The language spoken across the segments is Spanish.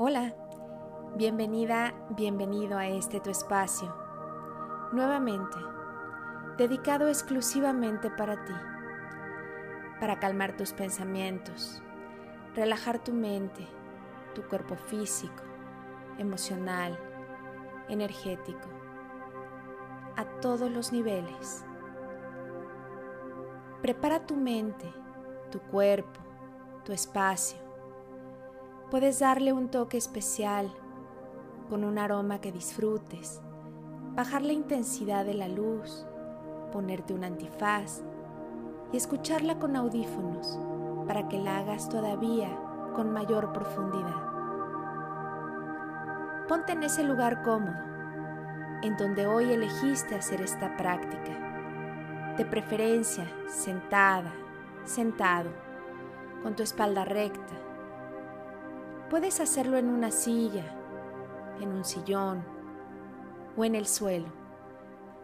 Hola, bienvenida, bienvenido a este tu espacio. Nuevamente, dedicado exclusivamente para ti, para calmar tus pensamientos, relajar tu mente, tu cuerpo físico, emocional, energético, a todos los niveles. Prepara tu mente, tu cuerpo, tu espacio Puedes darle un toque especial con un aroma que disfrutes, bajar la intensidad de la luz, ponerte un antifaz y escucharla con audífonos para que la hagas todavía con mayor profundidad. Ponte en ese lugar cómodo, en donde hoy elegiste hacer esta práctica, de preferencia sentada, sentado, con tu espalda recta Puedes hacerlo en una silla, en un sillón o en el suelo,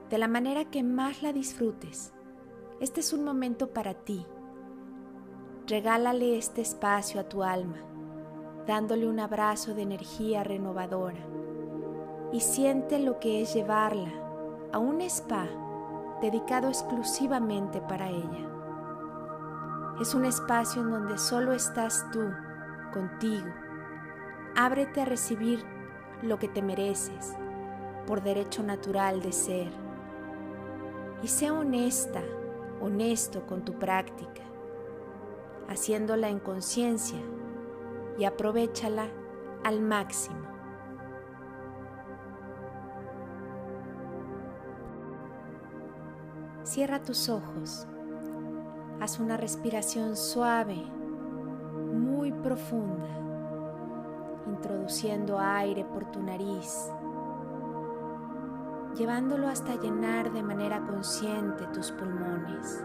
de la manera que más la disfrutes. Este es un momento para ti. Regálale este espacio a tu alma, dándole un abrazo de energía renovadora y siente lo que es llevarla a un spa dedicado exclusivamente para ella. Es un espacio en donde solo estás tú, contigo, Ábrete a recibir lo que te mereces por derecho natural de ser. Y sea honesta, honesto con tu práctica, haciéndola en conciencia y aprovechala al máximo. Cierra tus ojos. Haz una respiración suave, muy profunda introduciendo aire por tu nariz, llevándolo hasta llenar de manera consciente tus pulmones,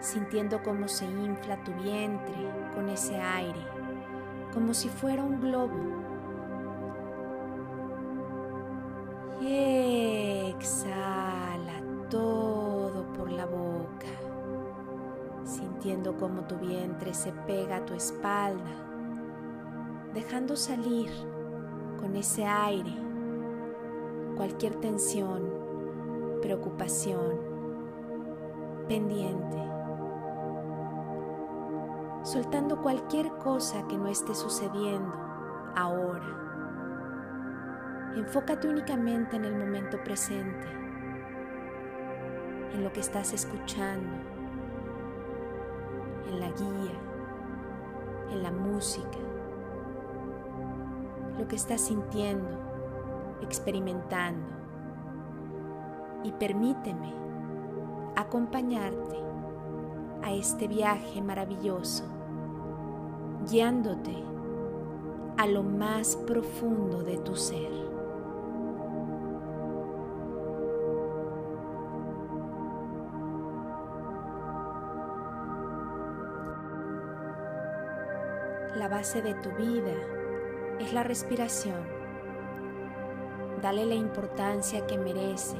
sintiendo cómo se infla tu vientre con ese aire, como si fuera un globo. Y exhala todo por la boca, sintiendo cómo tu vientre se pega a tu espalda dejando salir con ese aire cualquier tensión, preocupación, pendiente, soltando cualquier cosa que no esté sucediendo ahora. Enfócate únicamente en el momento presente, en lo que estás escuchando, en la guía, en la música lo que estás sintiendo, experimentando. Y permíteme acompañarte a este viaje maravilloso, guiándote a lo más profundo de tu ser. La base de tu vida es la respiración. Dale la importancia que merece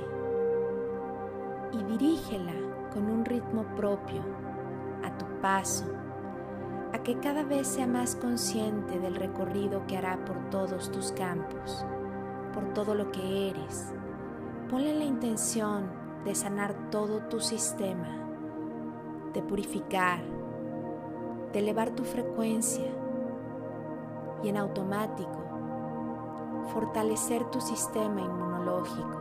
y dirígela con un ritmo propio, a tu paso, a que cada vez sea más consciente del recorrido que hará por todos tus campos, por todo lo que eres. Ponle la intención de sanar todo tu sistema, de purificar, de elevar tu frecuencia y en automático fortalecer tu sistema inmunológico.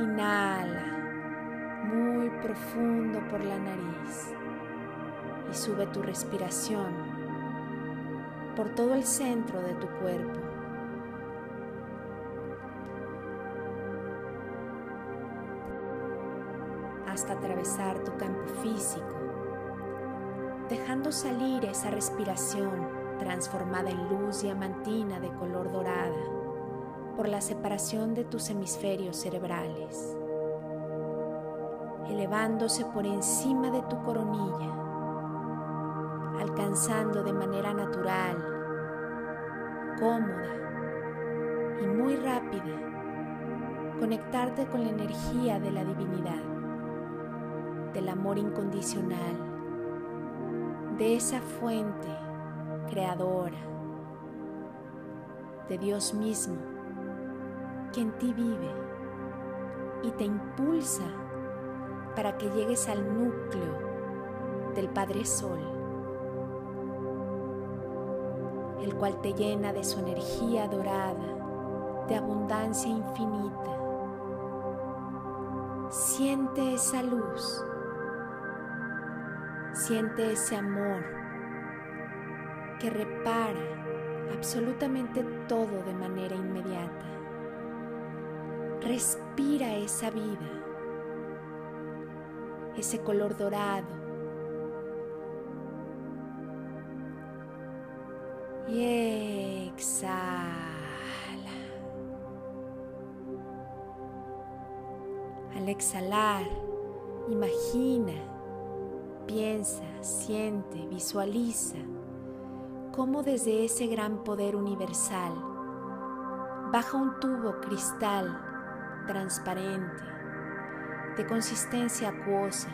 Inhala muy profundo por la nariz y sube tu respiración por todo el centro de tu cuerpo. hasta atravesar tu campo físico dejando salir esa respiración transformada en luz diamantina de color dorada por la separación de tus hemisferios cerebrales, elevándose por encima de tu coronilla, alcanzando de manera natural, cómoda y muy rápida conectarte con la energía de la divinidad, del amor incondicional de esa fuente creadora, de Dios mismo, que en ti vive y te impulsa para que llegues al núcleo del Padre Sol, el cual te llena de su energía dorada, de abundancia infinita. Siente esa luz, siente ese amor que repara absolutamente todo de manera inmediata. Respira esa vida, ese color dorado. Y exhala. Al exhalar, imagina, piensa, siente, visualiza cómo desde ese gran poder universal baja un tubo cristal transparente, de consistencia acuosa,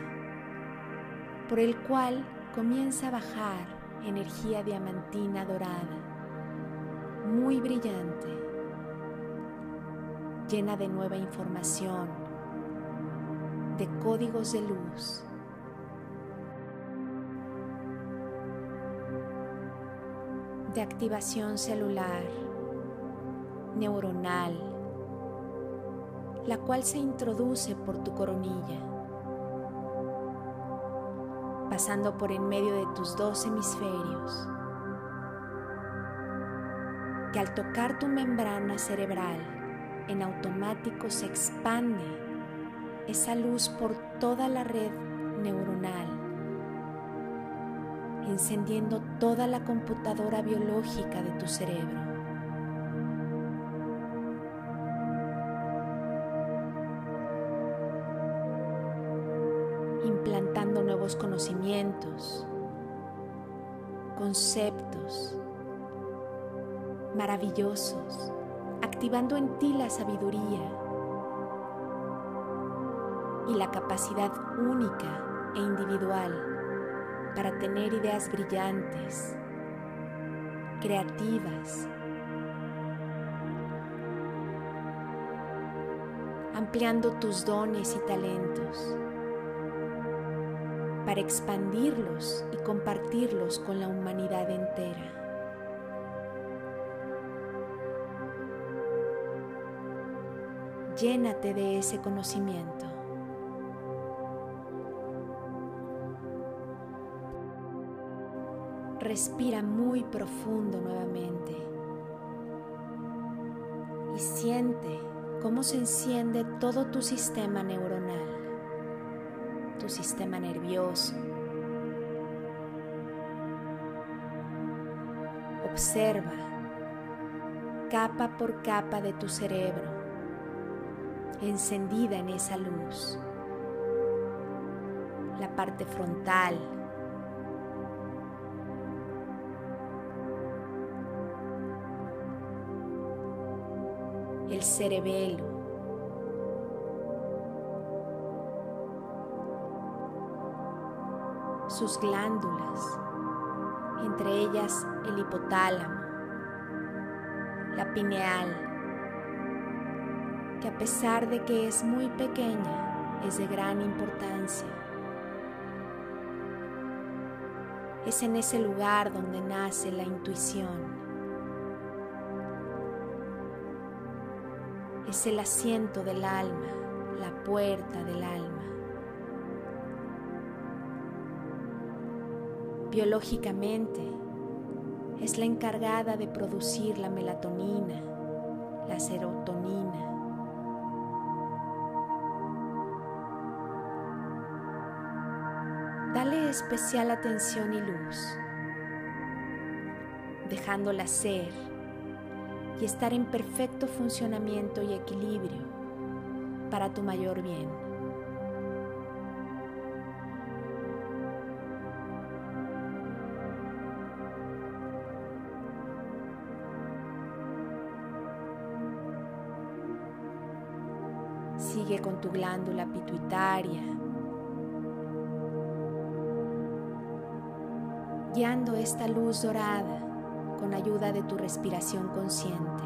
por el cual comienza a bajar energía diamantina dorada, muy brillante, llena de nueva información, de códigos de luz. De activación celular, neuronal, la cual se introduce por tu coronilla, pasando por en medio de tus dos hemisferios, que al tocar tu membrana cerebral en automático se expande esa luz por toda la red neuronal, encendiendo toda la computadora biológica de tu cerebro. implantando nuevos conocimientos, conceptos maravillosos, activando en ti la sabiduría y la capacidad única e individual para tener ideas brillantes, creativas, ampliando tus dones y talentos para expandirlos y compartirlos con la humanidad entera. Llénate de ese conocimiento. Respira muy profundo nuevamente y siente cómo se enciende todo tu sistema neuronal tu sistema nervioso. Observa capa por capa de tu cerebro encendida en esa luz. La parte frontal. Cerebelo. sus glándulas, entre ellas el hipotálamo, la pineal, que a pesar de que es muy pequeña, es de gran importancia. Es en ese lugar donde nace la intuición. Es el asiento del alma, la puerta del alma. biológicamente es la encargada de producir la melatonina, la serotonina. Dale especial atención y luz, dejándola ser y estar en perfecto funcionamiento y equilibrio para tu mayor bien. Sigue con tu glándula pituitaria. guiando esta luz dorada con ayuda de tu respiración consciente.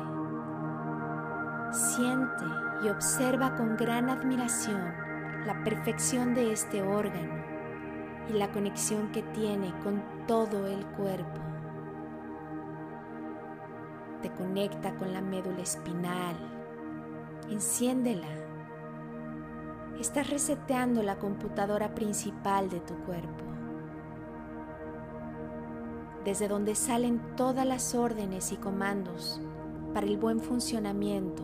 Siente y observa con gran admiración la perfección de este órgano y la conexión que tiene con todo el cuerpo. Te conecta con la médula espinal. Enciéndela. Estás reseteando la computadora principal de tu cuerpo desde donde salen todas las órdenes y comandos para el buen funcionamiento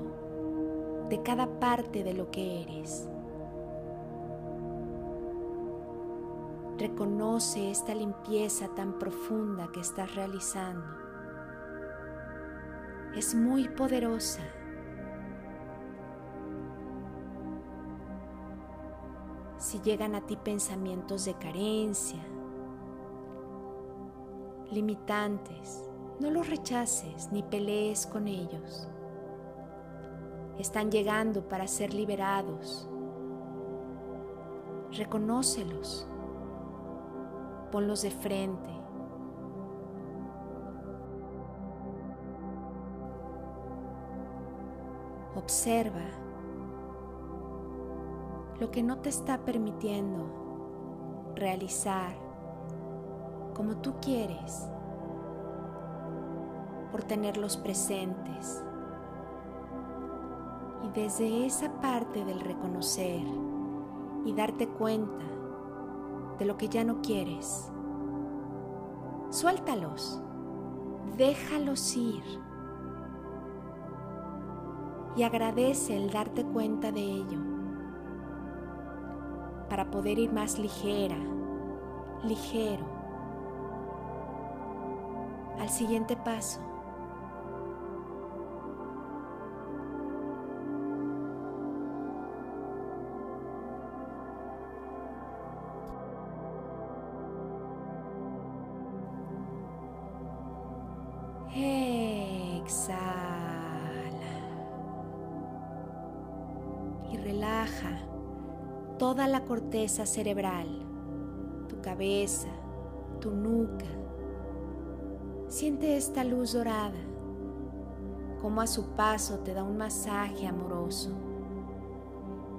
de cada parte de lo que eres. Reconoce esta limpieza tan profunda que estás realizando. Es muy poderosa. Si llegan a ti pensamientos de carencia, limitantes, no los rechaces ni pelees con ellos. Están llegando para ser liberados. Reconócelos. Ponlos de frente. Observa lo que no te está permitiendo realizar como tú quieres, por tenerlos presentes. Y desde esa parte del reconocer y darte cuenta de lo que ya no quieres, suéltalos, déjalos ir y agradece el darte cuenta de ello para poder ir más ligera, ligero al siguiente paso. Exhala y relaja toda la corteza cerebral, tu cabeza, tu nuca, Siente esta luz dorada, como a su paso te da un masaje amoroso,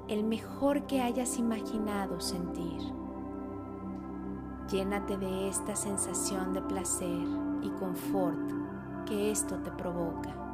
el mejor que hayas imaginado sentir. Llénate de esta sensación de placer y confort que esto te provoca.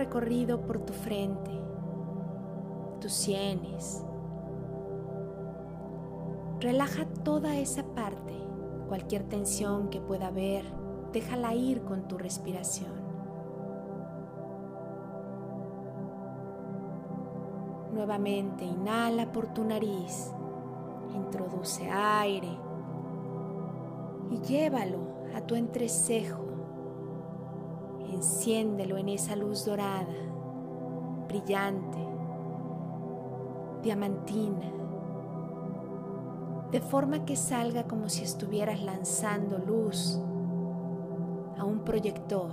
Recorrido por tu frente, tus sienes. Relaja toda esa parte, cualquier tensión que pueda haber, déjala ir con tu respiración. Nuevamente inhala por tu nariz, introduce aire y llévalo a tu entrecejo Enciéndelo en esa luz dorada, brillante, diamantina, de forma que salga como si estuvieras lanzando luz a un proyector.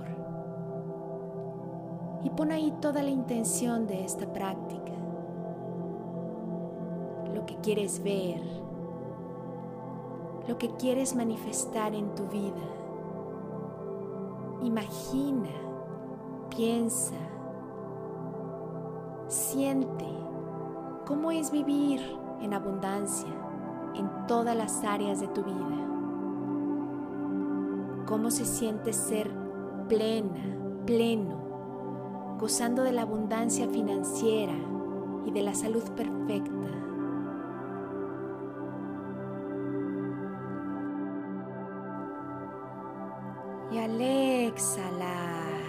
Y pon ahí toda la intención de esta práctica, lo que quieres ver, lo que quieres manifestar en tu vida Imagina, piensa, siente cómo es vivir en abundancia en todas las áreas de tu vida. Cómo se siente ser plena, pleno, gozando de la abundancia financiera y de la salud perfecta. Exhalar,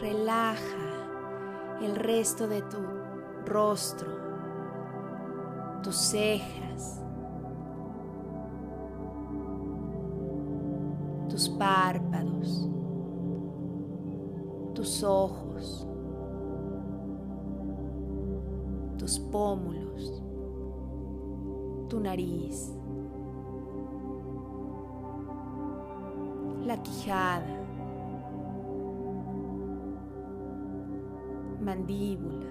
relaja el resto de tu rostro, tus cejas, tus párpados, tus ojos, tus pómulos, tu nariz, quijada, mandíbula.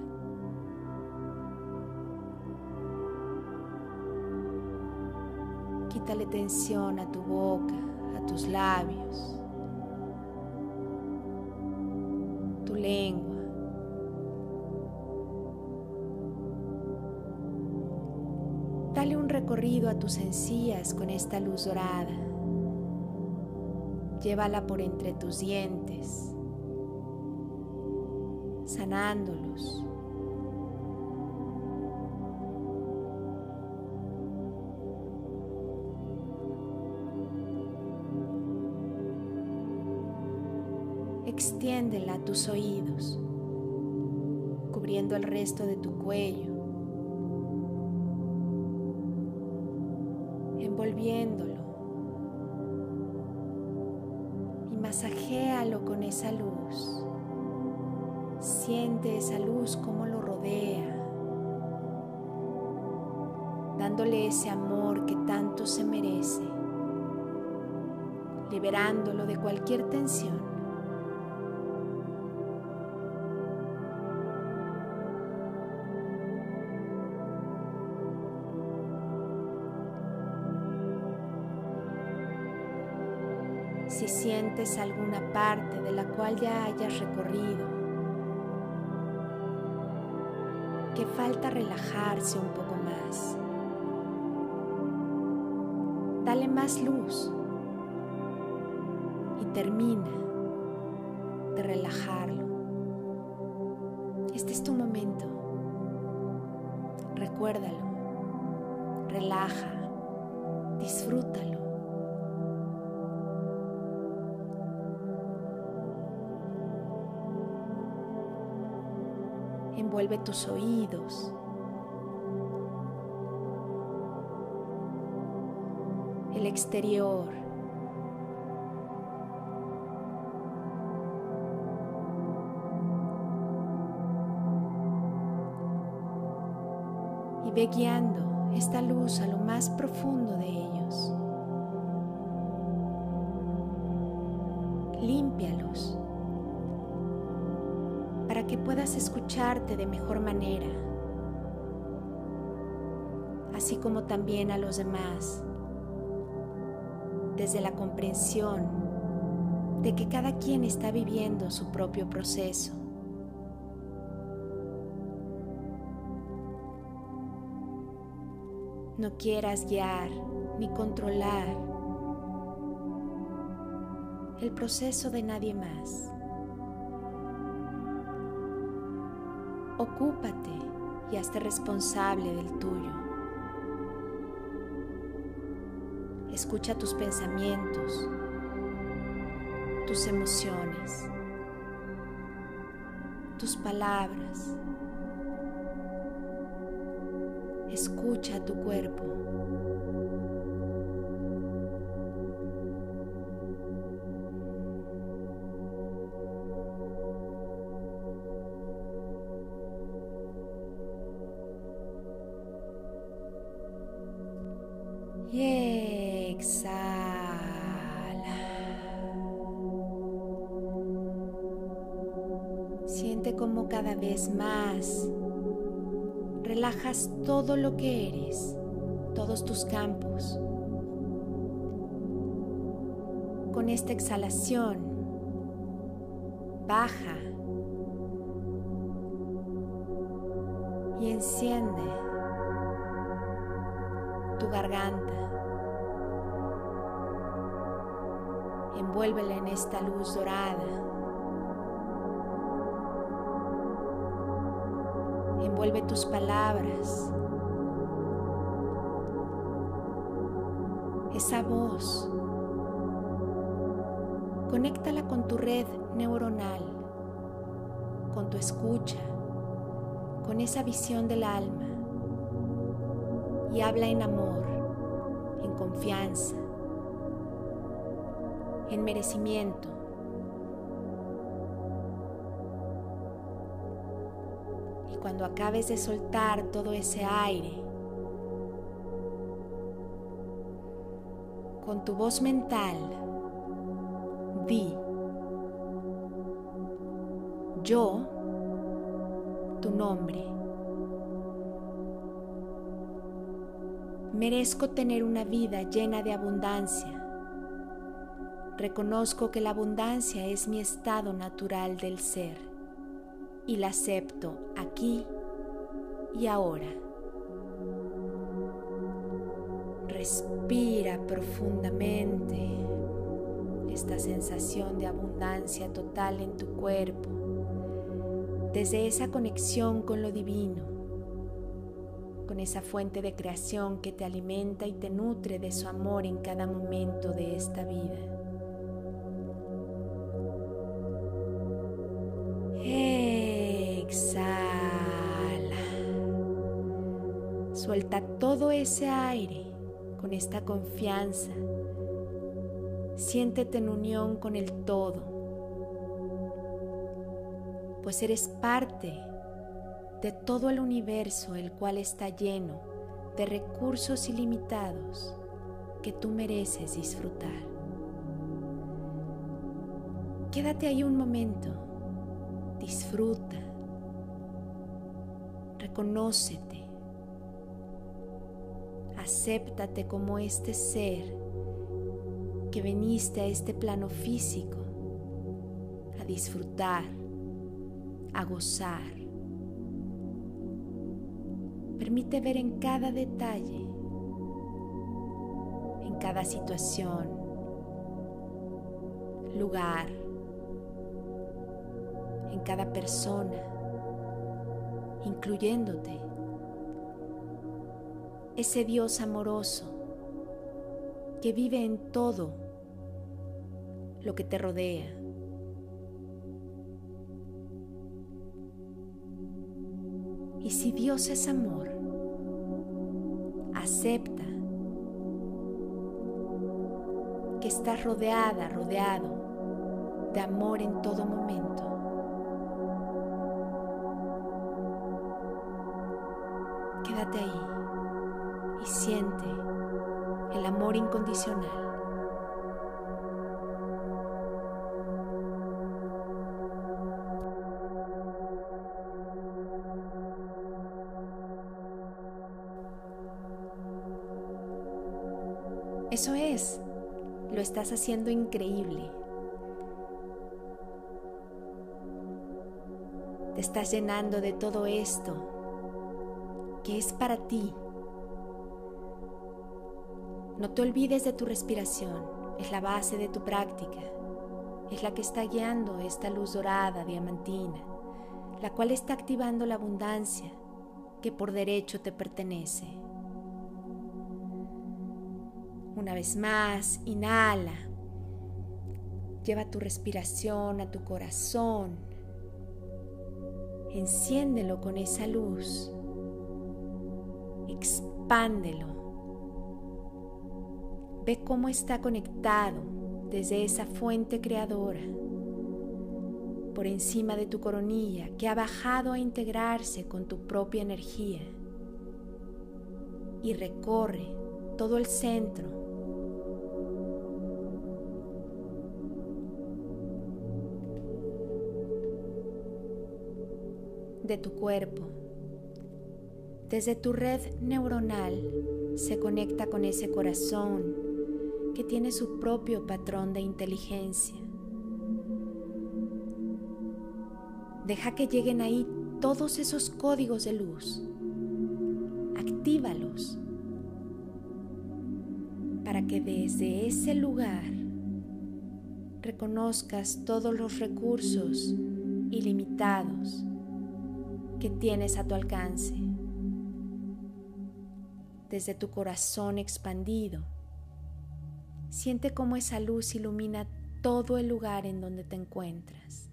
Quítale tensión a tu boca, a tus labios, tu lengua. Dale un recorrido a tus encías con esta luz dorada. Llévala por entre tus dientes sanándolos. Extiéndela a tus oídos, cubriendo el resto de tu cuello, liberándolo de cualquier tensión. Si sientes alguna parte de la cual ya hayas recorrido, que falta relajarse un poco más. Dale más luz termina de relajarlo. Este es tu momento. Recuérdalo. Relaja. Disfrútalo. envuelve tus oídos. El exterior. Ve guiando esta luz a lo más profundo de ellos. Límpialos para que puedas escucharte de mejor manera, así como también a los demás, desde la comprensión de que cada quien está viviendo su propio proceso. No quieras guiar ni controlar el proceso de nadie más. Ocúpate y hazte responsable del tuyo. Escucha tus pensamientos, tus emociones, tus palabras. Escucha tu cuerpo. Todo lo que eres, todos tus campos. Con esta exhalación, baja y enciende tu garganta. Envuélvela en esta luz dorada. Envuelve tus palabras. Esa visión del alma y habla en amor, en confianza, en merecimiento. Y cuando acabes de soltar todo ese aire, con tu voz mental, di, yo, tu nombre, merezco tener una vida llena de abundancia. Reconozco que la abundancia es mi estado natural del ser y la acepto aquí y ahora. Respira profundamente esta sensación de abundancia total en tu cuerpo, desde esa conexión con lo divino, esa fuente de creación que te alimenta y te nutre de su amor en cada momento de esta vida. Exhala. Suelta todo ese aire con esta confianza. Siéntete en unión con el todo, pues eres parte de todo el universo el cual está lleno de recursos ilimitados que tú mereces disfrutar. Quédate ahí un momento, disfruta, reconócete acéptate como este ser que veniste a este plano físico a disfrutar, a gozar. Permite ver en cada detalle, en cada situación, lugar, en cada persona, incluyéndote ese Dios amoroso que vive en todo lo que te rodea. Y si Dios es amor, acepta que estás rodeada, rodeado de amor en todo momento. Quédate ahí y siente el amor incondicional. Estás haciendo increíble. Te estás llenando de todo esto que es para ti no te olvides de tu respiración, es la base de tu práctica, es la que está guiando esta luz dorada, diamantina, la cual está activando la abundancia que por derecho te pertenece. Una vez más, inhala. Lleva tu respiración a tu corazón. Enciéndelo con esa luz. Expándelo Ve cómo está conectado desde esa fuente creadora por encima de tu coronilla que ha bajado a integrarse con tu propia energía y recorre todo el centro de tu cuerpo. Desde tu red neuronal se conecta con ese corazón que tiene su propio patrón de inteligencia. Deja que lleguen ahí todos esos códigos de luz. Actívalos para que desde ese lugar reconozcas todos los recursos ilimitados que tienes a tu alcance. Desde tu corazón expandido Siente cómo esa luz ilumina todo el lugar en donde te encuentras.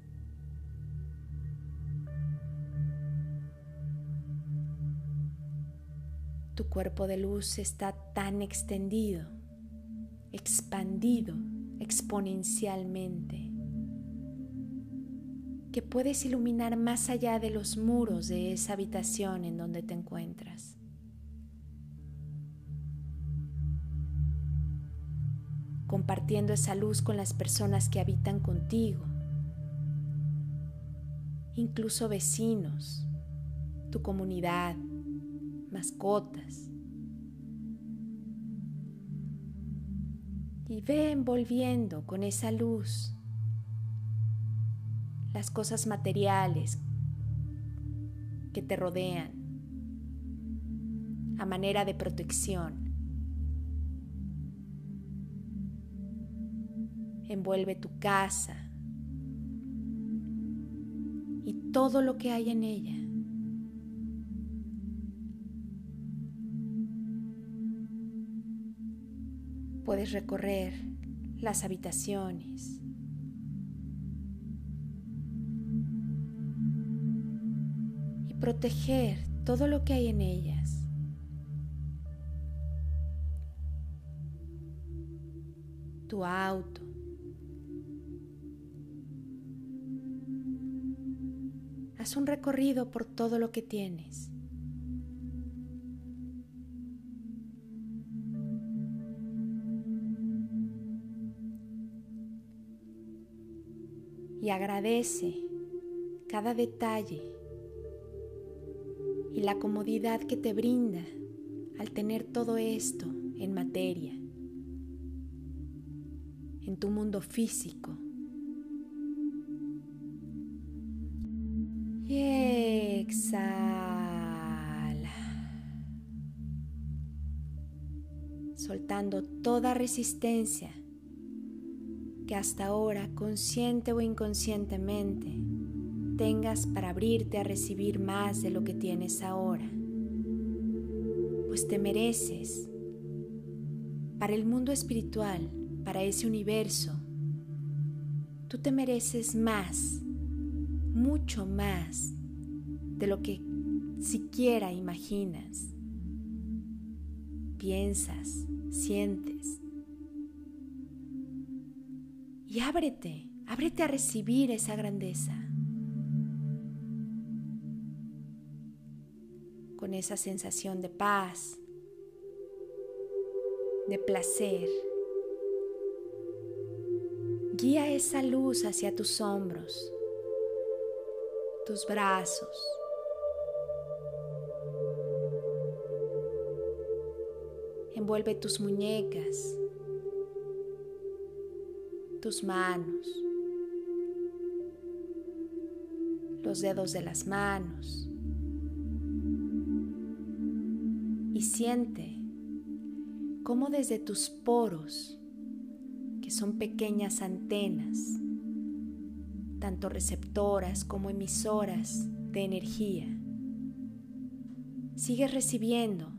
Tu cuerpo de luz está tan extendido, expandido exponencialmente, que puedes iluminar más allá de los muros de esa habitación en donde te encuentras. compartiendo esa luz con las personas que habitan contigo, incluso vecinos, tu comunidad, mascotas. Y ve envolviendo con esa luz las cosas materiales que te rodean a manera de protección. Envuelve tu casa y todo lo que hay en ella. Puedes recorrer las habitaciones. Proteger todo lo que hay en ellas. Tu auto, Haz un recorrido por todo lo que tienes. Y agradece cada detalle y la comodidad que te brinda al tener todo esto en materia, en tu mundo físico. Exhala. Soltando toda resistencia que hasta ahora, consciente o inconscientemente, tengas para abrirte a recibir más de lo que tienes ahora. Pues te mereces para el mundo espiritual, para ese universo. Tú te mereces más mucho más de lo que siquiera imaginas, piensas, sientes. Y ábrete, ábrete a recibir esa grandeza. Esa sensación de paz, de placer. Guía esa luz hacia tus hombros tus brazos. Envuelve tus muñecas, tus manos, los dedos de las manos y siente cómo desde tus poros, que son pequeñas antenas, tanto receptoras como emisoras de energía. Sigues recibiendo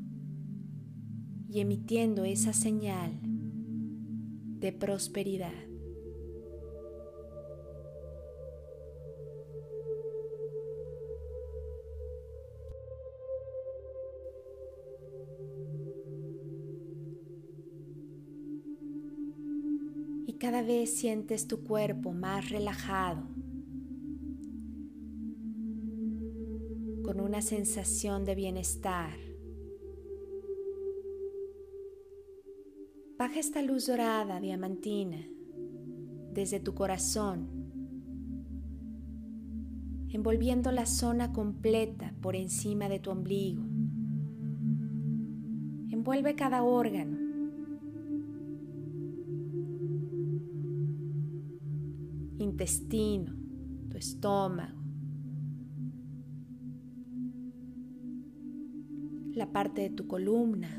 y emitiendo esa señal de prosperidad. Cada vez sientes tu cuerpo más relajado con una sensación de bienestar. Baja esta luz dorada, diamantina, desde tu corazón, envolviendo la zona completa por encima de tu ombligo. Envuelve cada órgano. Intestino, tu estómago, la parte de tu columna,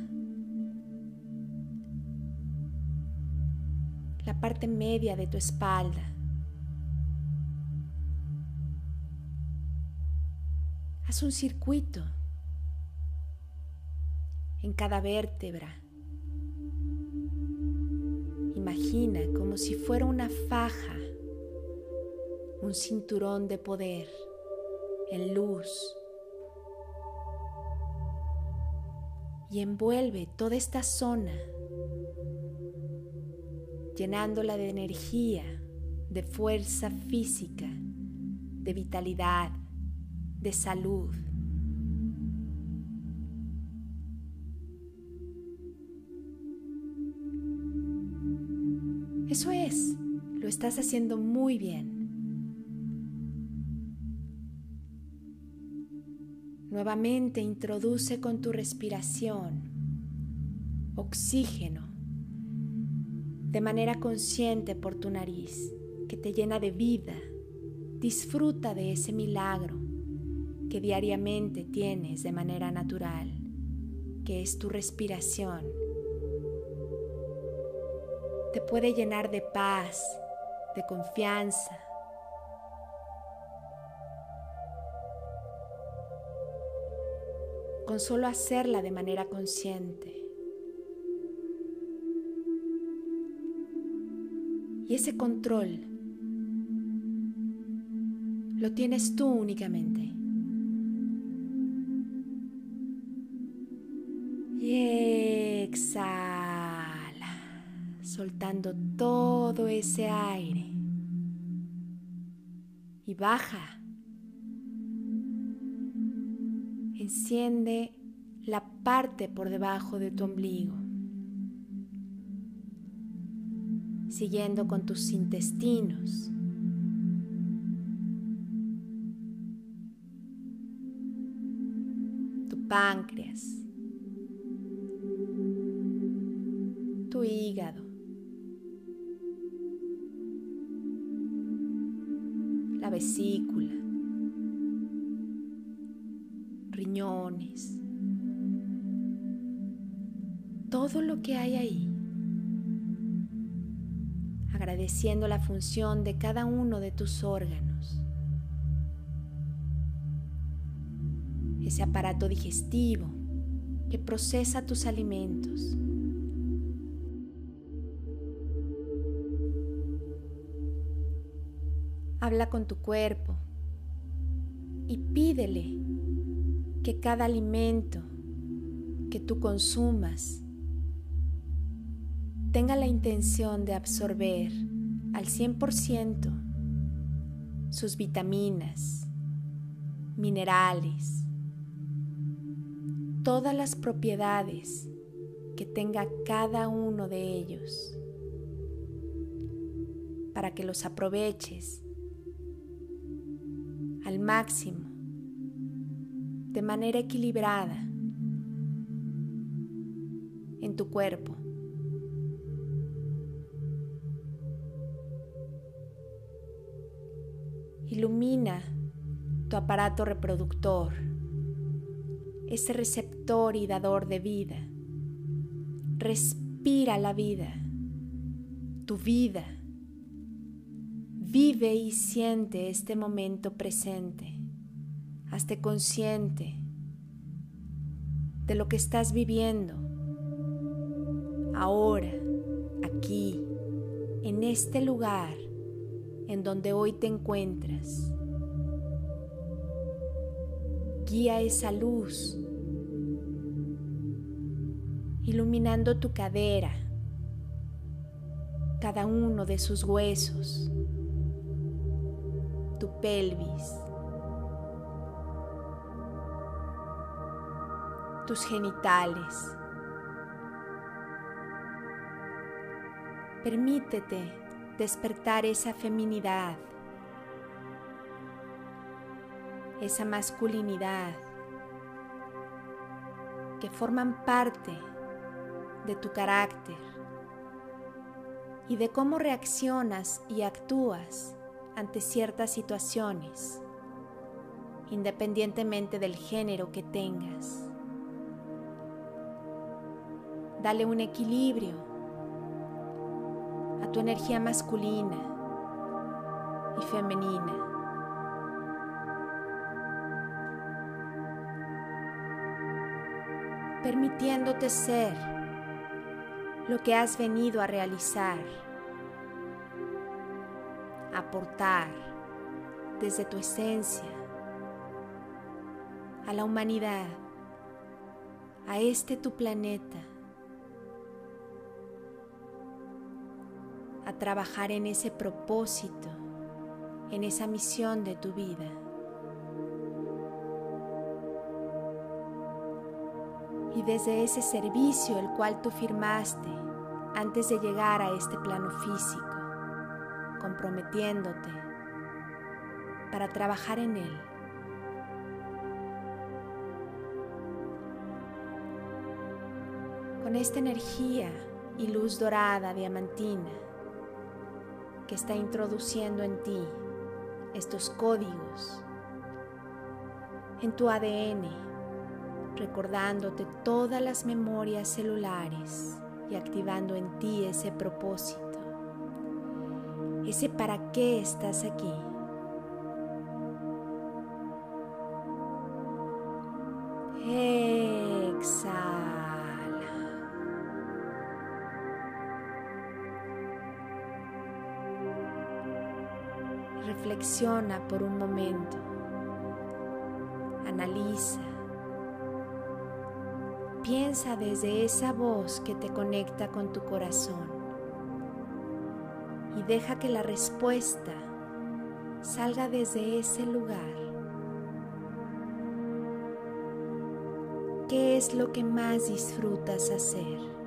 la parte media de tu espalda. Haz un circuito en cada vértebra. Imagina como si fuera una faja, un cinturón de poder en luz y envuelve toda esta zona, llenándola de energía, de fuerza física, de vitalidad, de salud. eso es, lo estás haciendo muy bien. Nuevamente introduce con tu respiración oxígeno de manera consciente por tu nariz que te llena de vida. Disfruta de ese milagro que diariamente tienes de manera natural, que es tu respiración. Te puede llenar de paz, de confianza. Con solo hacerla de manera consciente. Y ese control lo tienes tú únicamente. Y exhala, soltando todo ese aire. Y baja. Enciende la parte por debajo de tu ombligo. Siguiendo con tus intestinos. Tu páncreas. tu hígado, la vesícula, todo lo que hay ahí, agradeciendo la función de cada uno de tus órganos, ese aparato digestivo que procesa tus alimentos. Habla con tu cuerpo y pídele que cada alimento que tú consumas tenga la intención de absorber al 100% sus vitaminas, minerales, todas las propiedades que tenga cada uno de ellos, para que los aproveches al máximo, de manera equilibrada en tu cuerpo. Ilumina tu aparato reproductor, ese receptor y dador de vida. Respira la vida, tu vida Vive y siente este momento presente. Hazte consciente de lo que estás viviendo ahora, aquí, en este lugar en donde hoy te encuentras. Guía esa luz, iluminando tu cadera, cada uno de sus huesos tu pelvis, tus genitales. Permítete despertar esa feminidad, esa masculinidad que forman parte de tu carácter y de cómo reaccionas y actúas ante ciertas situaciones, independientemente del género que tengas. Dale un equilibrio a tu energía masculina y femenina. permitiéndote ser lo que has venido a realizar aportar desde tu esencia a la humanidad, a este tu planeta, trabajar en ese propósito, en esa misión de tu vida. Y desde ese servicio el cual tú firmaste antes de llegar a este plano físico, comprometiéndote para trabajar en él. Con esta energía y luz dorada diamantina que está introduciendo en ti estos códigos en tu ADN, recordándote todas las memorias celulares y activando en ti ese propósito, ese para qué estás aquí. Por un momento, analiza, piensa desde esa voz que te conecta con tu corazón y deja que la respuesta salga desde ese lugar. ¿Qué es lo que más disfrutas hacer?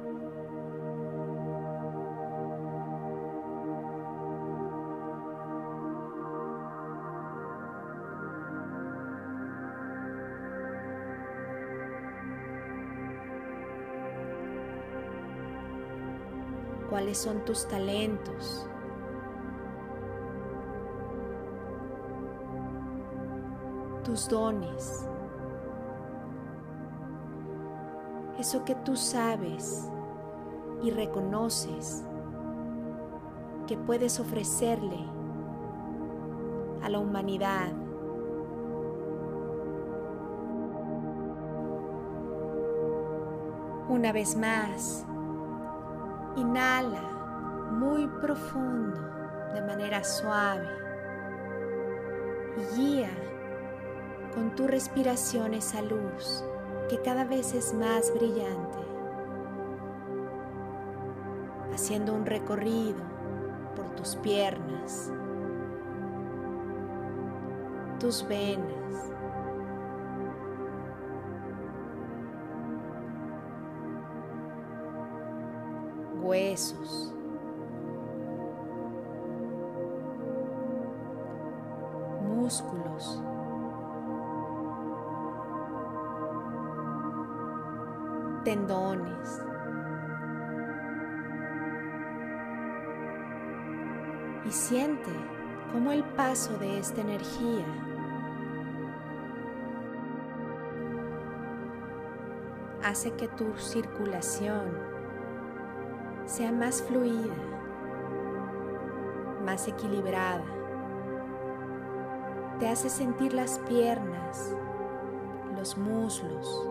Son tus talentos. tus dones, eso que tú sabes y reconoces que puedes ofrecerle a la humanidad. Una vez más, Inhala muy profundo, de manera suave. Y guía con tu respiración esa luz que cada vez es más brillante. Haciendo un recorrido por tus piernas, tus venas, músculos. tendones. Y siente cómo el paso de esta energía hace que tu circulación sea más fluida, más equilibrada. Te hace sentir las piernas, los muslos,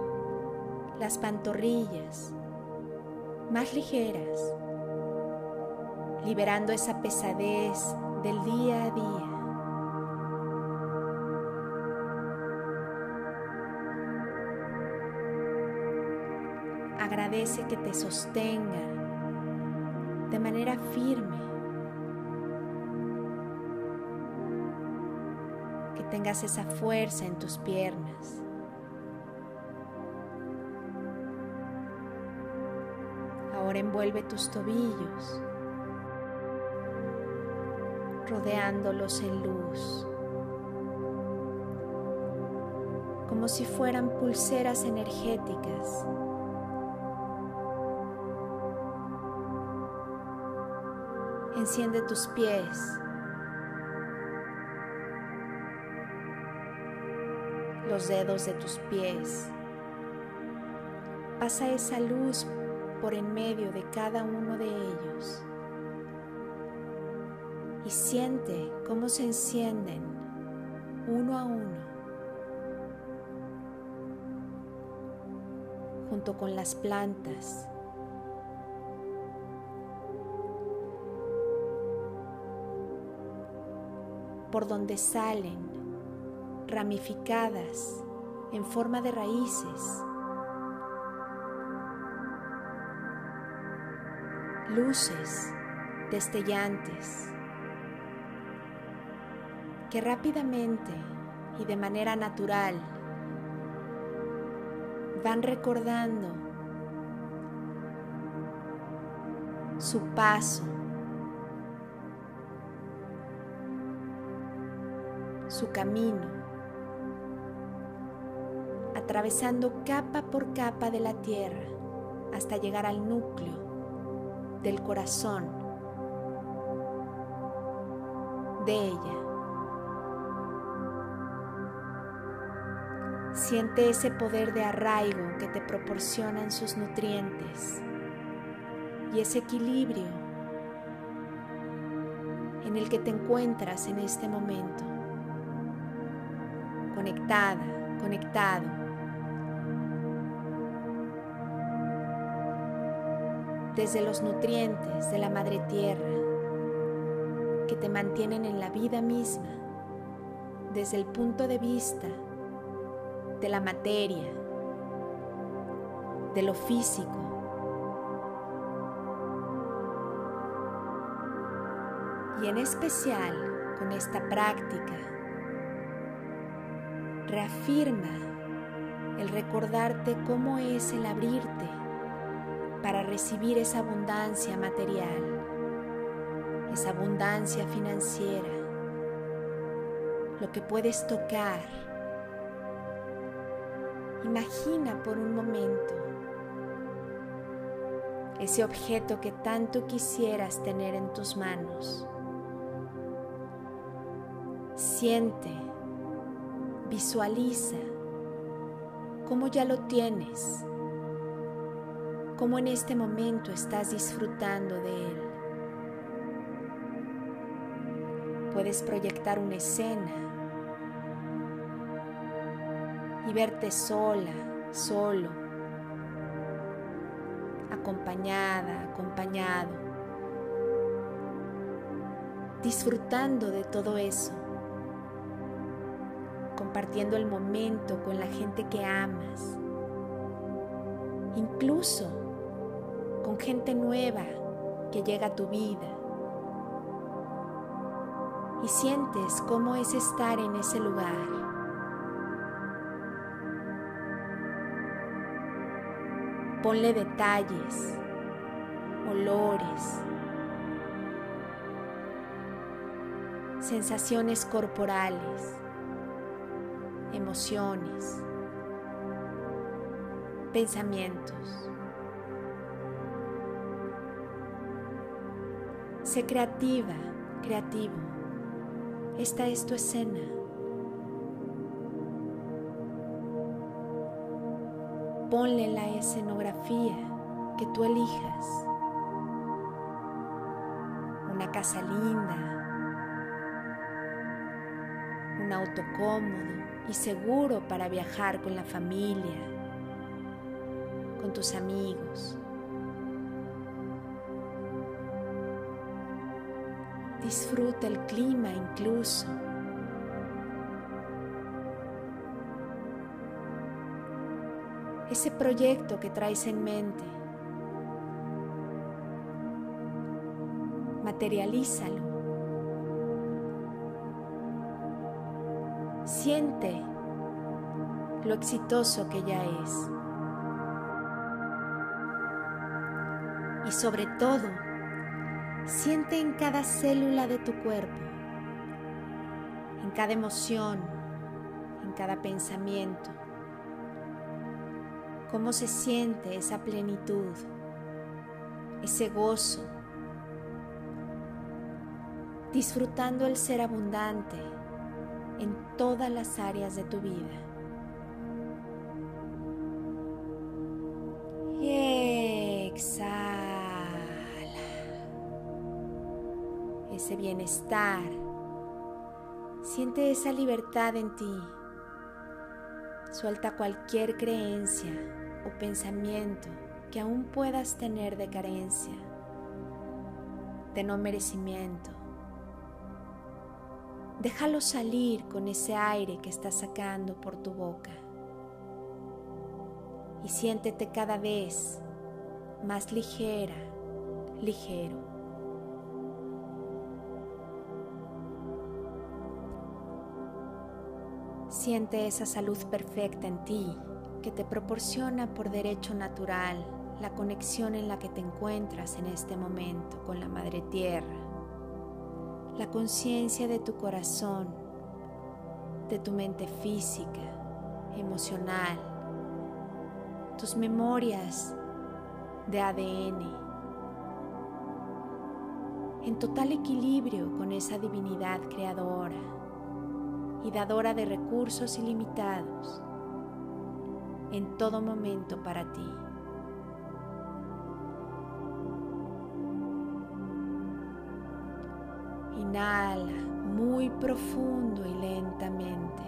las pantorrillas más ligeras, liberando esa pesadez del día a día. Agradece que te sostenga de manera firme. Que tengas esa fuerza en tus piernas. Ahora envuelve tus tobillos, rodeándolos en luz, como si fueran pulseras energéticas Enciende tus pies. Los dedos de tus pies. Pasa esa luz por en medio de cada uno de ellos. Y siente cómo se encienden uno a uno. Junto con las plantas por donde salen ramificadas en forma de raíces, luces destellantes que rápidamente y de manera natural van recordando su paso, su camino, atravesando capa por capa de la tierra hasta llegar al núcleo del corazón de ella. Siente ese poder de arraigo que te proporcionan sus nutrientes y ese equilibrio en el que te encuentras en este momento. Conectada, conectado. Desde los nutrientes de la madre tierra que te mantienen en la vida misma, desde el punto de vista de la materia, de lo físico, y en especial con esta práctica, reafirma el recordarte cómo es el abrirte para recibir esa abundancia material, esa abundancia financiera, lo que puedes tocar. Imagina por un momento ese objeto que tanto quisieras tener en tus manos. Siente, visualiza cómo ya lo tienes, cómo en este momento estás disfrutando de él. Puedes proyectar una escena y verte sola, solo, acompañada, acompañado, disfrutando de todo eso compartiendo el momento con la gente que amas, incluso con gente nueva que llega a tu vida. Y sientes cómo es estar en ese lugar. Ponle detalles, olores, sensaciones corporales emociones, pensamientos. Sé creativa, creativo. Esta es tu escena. Ponle la escenografía que tú elijas. Una casa linda, un auto cómodo, y seguro para viajar con la familia, con tus amigos. Disfruta el clima incluso. Ese proyecto que traes en mente, materialízalo. Siente lo exitoso que ya es. Y sobre todo, siente en cada célula de tu cuerpo, en cada emoción, en cada pensamiento, cómo se siente esa plenitud, ese gozo, disfrutando el ser abundante todas las áreas de tu vida. Exhala ese bienestar. Siente esa libertad en ti. Suelta cualquier creencia o pensamiento que aún puedas tener de carencia, de no merecimiento Déjalo salir con ese aire que estás sacando por tu boca. Y siéntete cada vez más ligera, ligero. Siente esa salud perfecta en ti que te proporciona por derecho natural la conexión en la que te encuentras en este momento con la Madre Tierra, la conciencia de tu corazón, de tu mente física, emocional, tus memorias de ADN, en total equilibrio con esa divinidad creadora y dadora de recursos ilimitados en todo momento para ti. Inhala muy profundo y lentamente,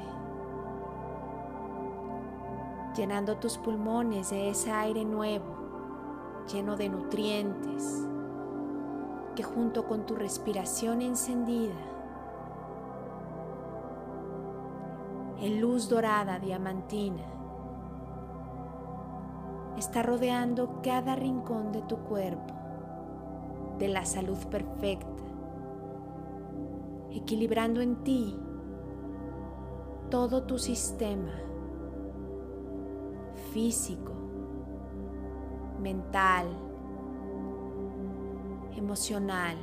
llenando tus pulmones de ese aire nuevo, lleno de nutrientes, que junto con tu respiración encendida, en luz dorada diamantina, está rodeando cada rincón de tu cuerpo, de la salud perfecta, equilibrando en ti todo tu sistema físico, mental, emocional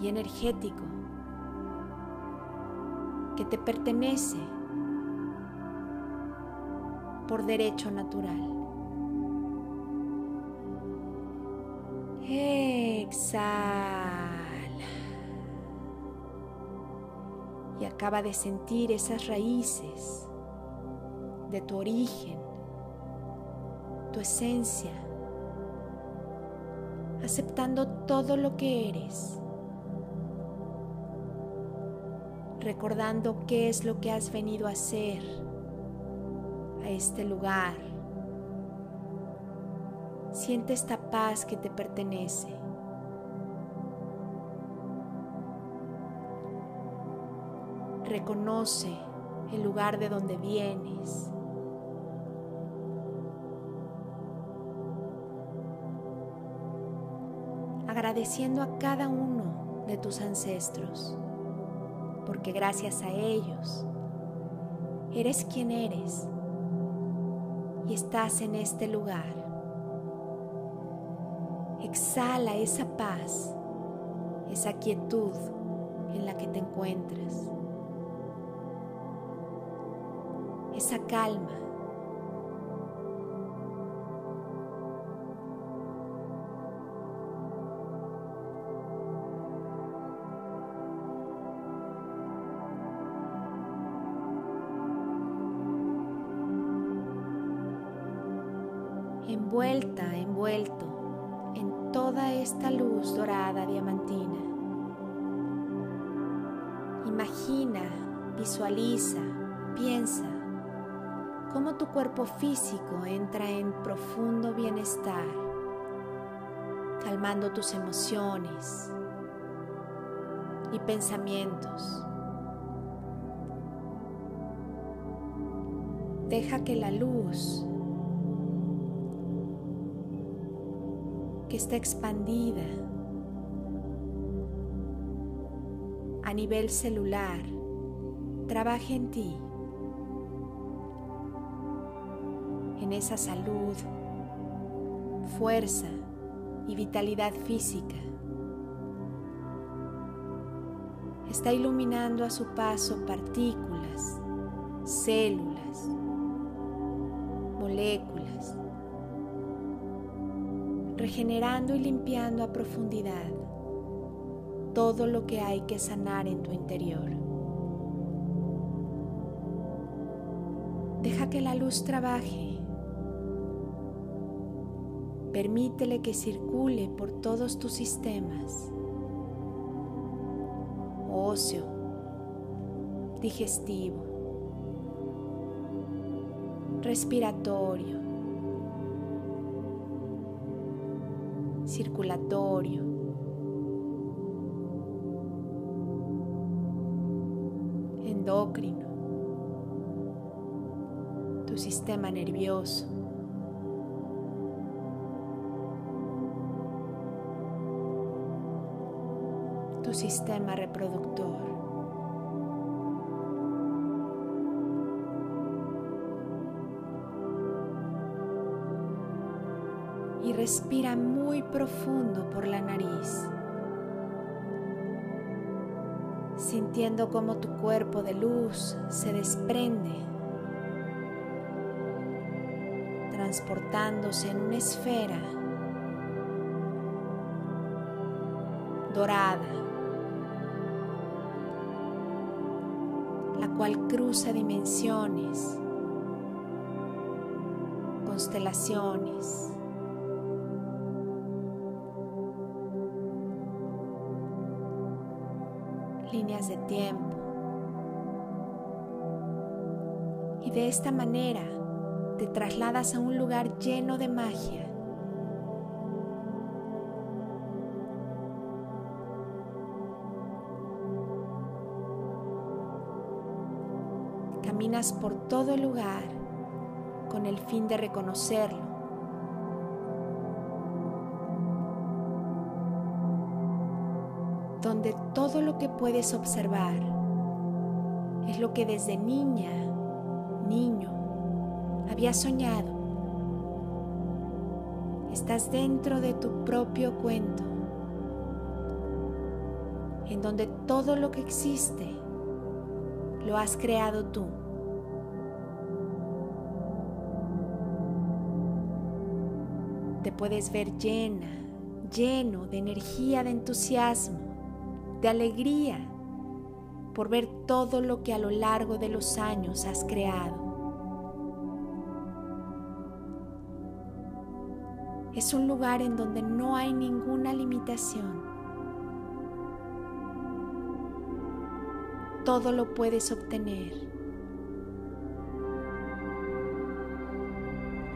y energético que te pertenece por derecho natural. Exhala. Acaba de sentir esas raíces de tu origen, tu esencia, aceptando todo lo que eres, recordando qué es lo que has venido a hacer a este lugar. Siente esta paz que te pertenece. Reconoce el lugar de donde vienes. Agradeciendo a cada uno de tus ancestros, porque gracias a ellos eres quien eres y estás en este lugar. Exhala esa paz, esa quietud en la que te encuentras, esa calma. Cuerpo físico entra en profundo bienestar, calmando tus emociones y pensamientos. Deja que la luz que está expandida a nivel celular trabaje en ti, en esa salud, fuerza y vitalidad física. Está iluminando a su paso partículas, células, moléculas regenerando y limpiando a profundidad todo lo que hay que sanar en tu interior. Deja que la luz trabaje. Permítele que circule por todos tus sistemas. Óseo, digestivo, respiratorio, circulatorio. endocrino, tu sistema nervioso, sistema reproductor. y respira muy profundo por la nariz, sintiendo cómo tu cuerpo de luz se desprende, transportándose en una esfera dorada, cruza dimensiones, constelaciones. líneas de tiempo. Y de esta manera te trasladas a un lugar lleno de magia. Por todo lugar con el fin de reconocerlo donde todo lo que puedes observar es lo que desde niña, niño, había soñado. Estás dentro de tu propio cuento, en donde todo lo que existe lo has creado tú. Puedes ver llena, lleno de energía, de entusiasmo de alegría por ver todo lo que a lo largo de los años has creado. Es un lugar en donde no hay ninguna limitación. Todo lo puedes obtener.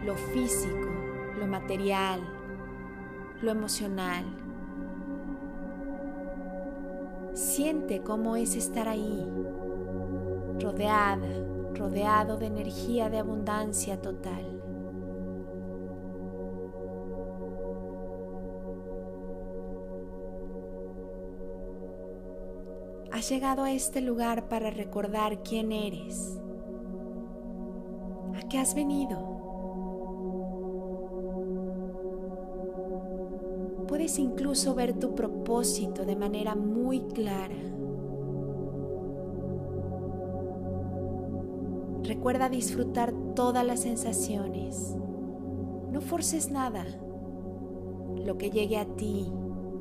Lo físico, lo material, lo emocional, Siente cómo es estar ahí, rodeada, rodeado de energía de abundancia total. Has llegado a este lugar para recordar quién eres, a qué has venido. Puedes incluso ver tu propósito de manera muy clara. Recuerda disfrutar todas las sensaciones. No forces nada. Lo que llegue a ti,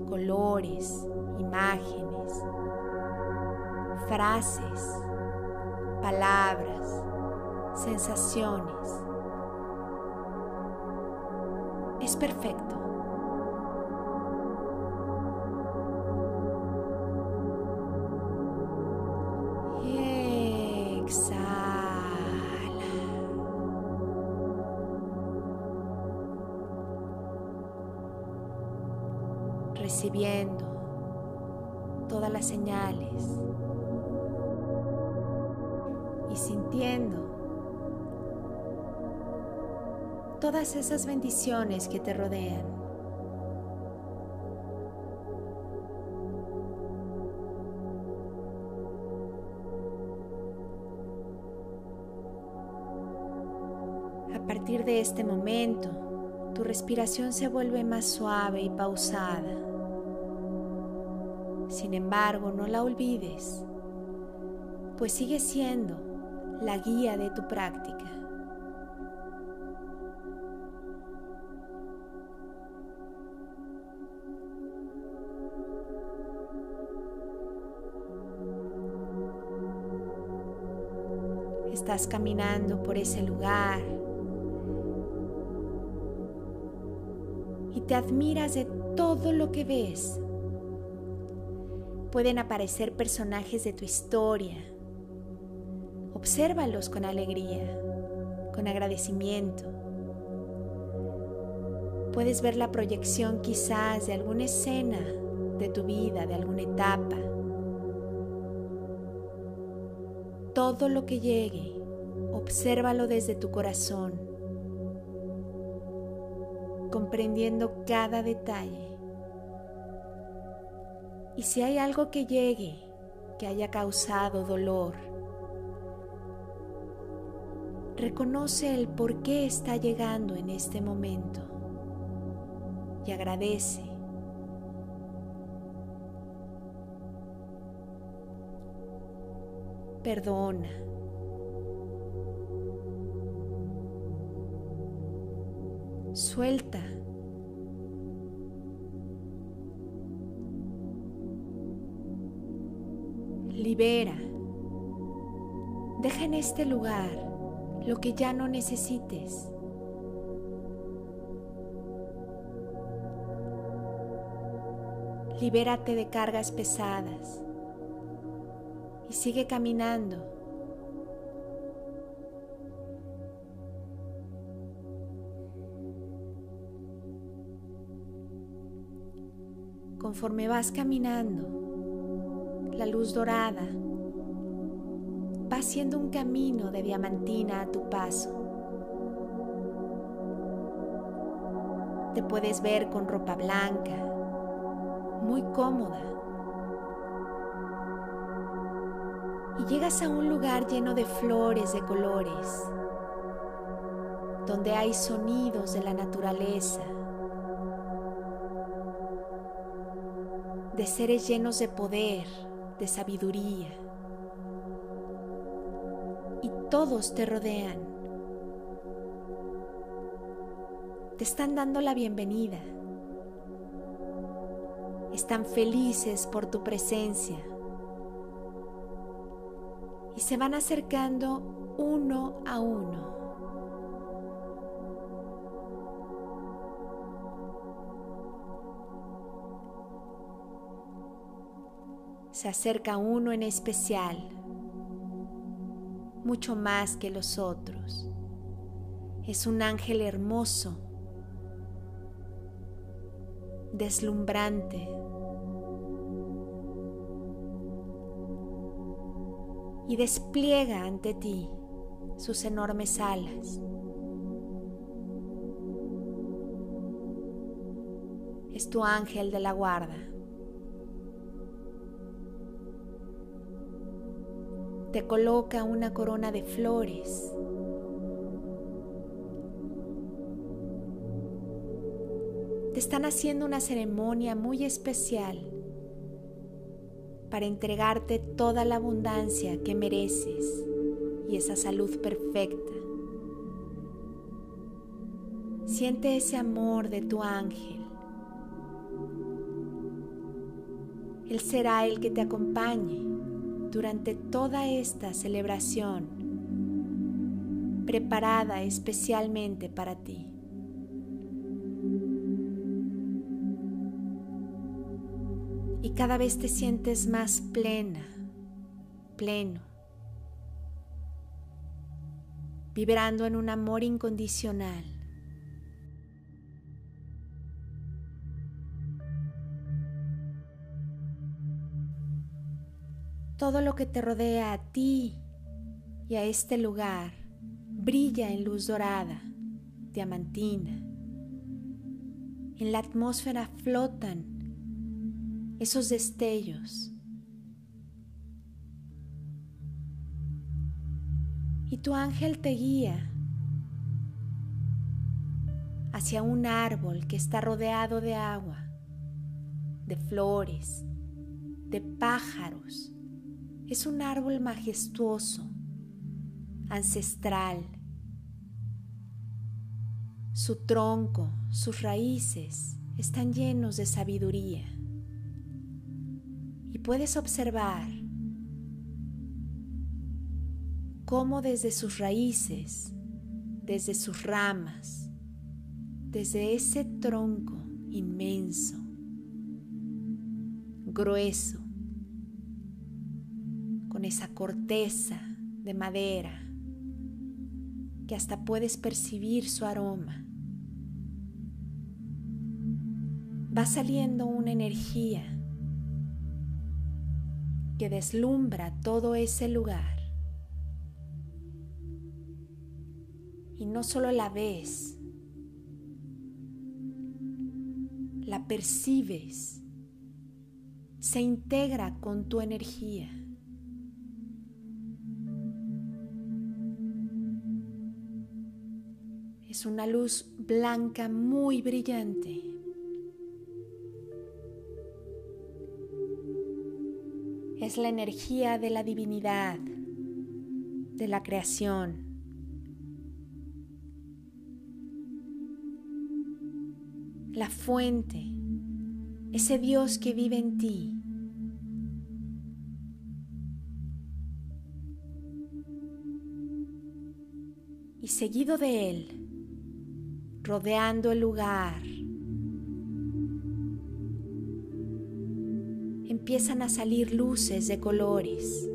colores, imágenes, frases, palabras, sensaciones. Es perfecto. Esas bendiciones que te rodean. A partir de este momento, tu respiración se vuelve más suave y pausada. Sin embargo, no la olvides, pues sigue siendo la guía de tu práctica. Estás caminando por ese lugar y te admiras de todo lo que ves pueden aparecer personajes de tu historia. Obsérvalos con alegría, con agradecimiento. Puedes ver la proyección quizás de alguna escena de tu vida, de alguna etapa. Todo lo que llegue, obsérvalo desde tu corazón, comprendiendo cada detalle. Y si hay algo que llegue que haya causado dolor, reconoce el por qué está llegando en este momento. y agradece. Perdona. Suelta. Libera. Deja en este lugar lo que ya no necesites. Libérate de cargas pesadas y sigue caminando. Conforme vas caminando, la luz dorada va haciendo un camino de diamantina a tu paso. Te puedes ver con ropa blanca, muy cómoda. Y llegas a un lugar lleno de flores de colores, donde hay sonidos de la naturaleza, de seres llenos de poder, de sabiduría. Y todos te rodean. Te están dando la bienvenida. Están felices por tu presencia. Y se van acercando uno a uno. Se acerca uno en especial, mucho más que los otros. Es un ángel hermoso, deslumbrante. Y despliega ante ti sus enormes alas. Es tu ángel de la guarda. Te coloca una corona de flores. Te están haciendo una ceremonia muy especial para entregarte toda la abundancia que mereces y esa salud perfecta. Siente ese amor de tu ángel. Él será el que te acompañe durante toda esta celebración preparada especialmente para ti. Y cada vez te sientes más plena, pleno, vibrando en un amor incondicional Todo lo que te rodea a ti y a este lugar brilla en luz dorada, diamantina. En la atmósfera flotan esos destellos. Y tu ángel te guía hacia un árbol que está rodeado de agua, de flores, de pájaros es un árbol majestuoso, ancestral. Su tronco, sus raíces están llenos de sabiduría. Y puedes observar cómo desde sus raíces, desde sus ramas, desde ese tronco inmenso, grueso, con esa corteza de madera que hasta puedes percibir su aroma. Va saliendo una energía que deslumbra todo ese lugar. Y no solo la ves, la percibes, se integra con tu energía. Es una luz blanca muy brillante. Es la energía de la divinidad, de la creación. La fuente, ese Dios que vive en ti. y seguido de él rodeando el lugar, empiezan a salir luces de colores.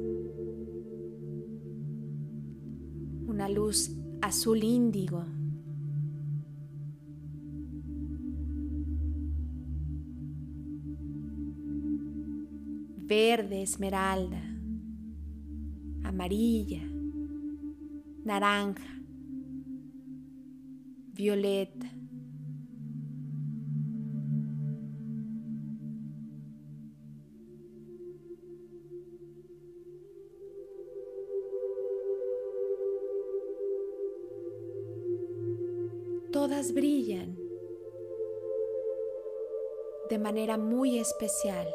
Una luz azul índigo. Verde esmeralda. Amarilla. Naranja. Violeta. todas brillan de manera muy especial.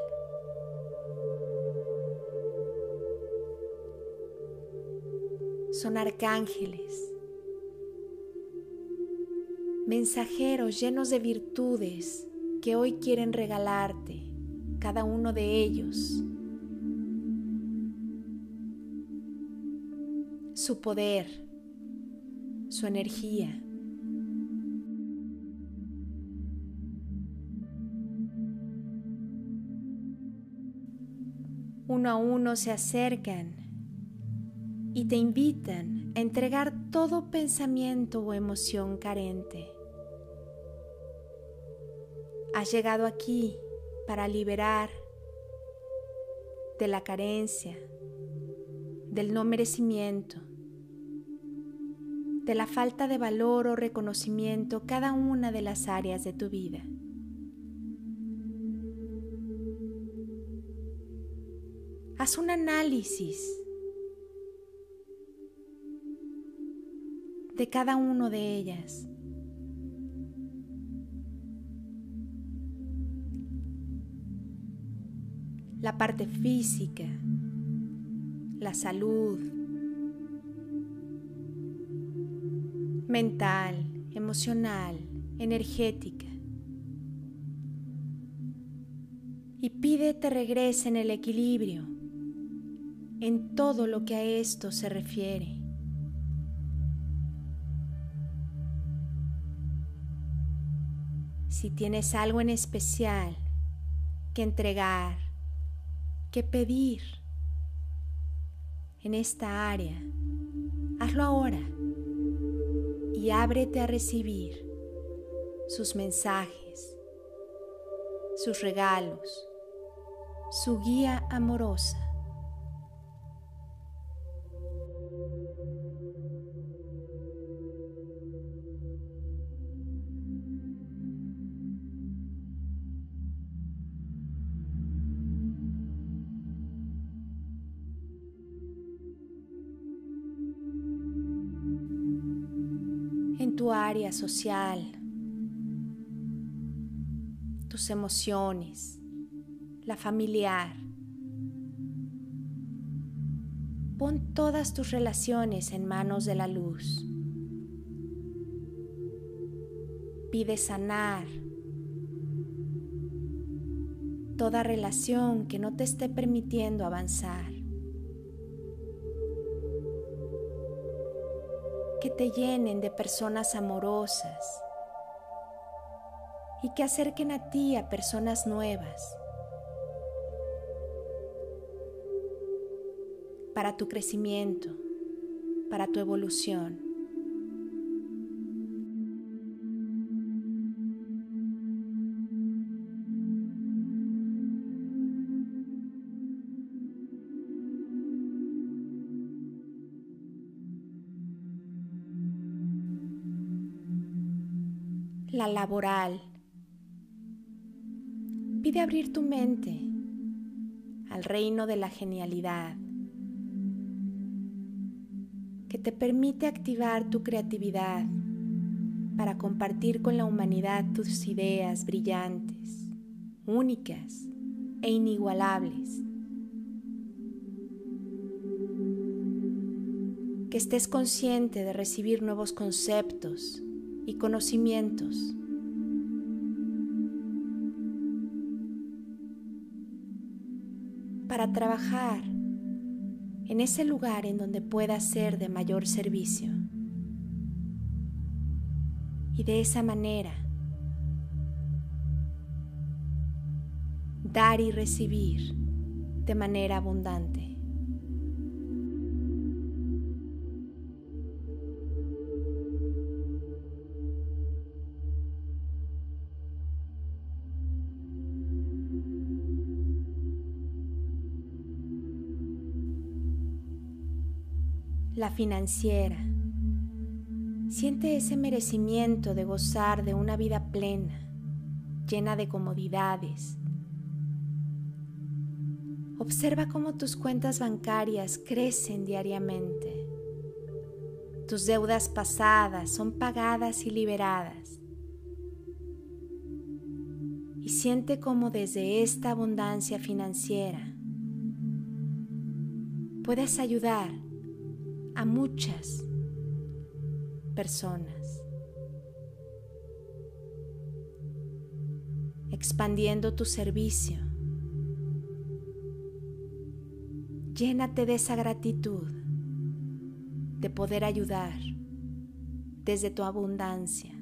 Son arcángeles, mensajeros llenos de virtudes que hoy quieren regalarte, cada uno de ellos, su poder, su energía. uno a uno se acercan y te invitan a entregar todo pensamiento o emoción carente. Has llegado aquí para liberar de la carencia, del no merecimiento, de la falta de valor o reconocimiento cada una de las áreas de tu vida. Haz un análisis de cada una de ellas. La parte física, la salud, mental, emocional, energética. Y pídete regrese en el equilibrio en todo lo que a esto se refiere. Si tienes algo en especial que entregar, que pedir en esta área, hazlo ahora y ábrete a recibir sus mensajes, sus regalos, su guía amorosa. Social, tus emociones, la familiar. Pon todas tus relaciones en manos de la luz. Pide sanar toda relación que no te esté permitiendo avanzar. Que te llenen de personas amorosas y que acerquen a ti a personas nuevas para tu crecimiento, para tu evolución. la laboral. Pide abrir tu mente al reino de la genialidad, que te permite activar tu creatividad para compartir con la humanidad tus ideas brillantes, únicas e inigualables. Que estés consciente de recibir nuevos conceptos y conocimientos. Para trabajar en ese lugar en donde pueda ser de mayor servicio. Y de esa manera, dar y recibir de manera abundante. La financiera. Siente ese merecimiento de gozar de una vida plena, llena de comodidades, Observa cómo tus cuentas bancarias crecen diariamente. Tus deudas pasadas son pagadas y liberadas. Y siente cómo desde esta abundancia financiera puedes ayudar a muchas personas, expandiendo tu servicio Llénate de esa gratitud de poder ayudar desde tu abundancia.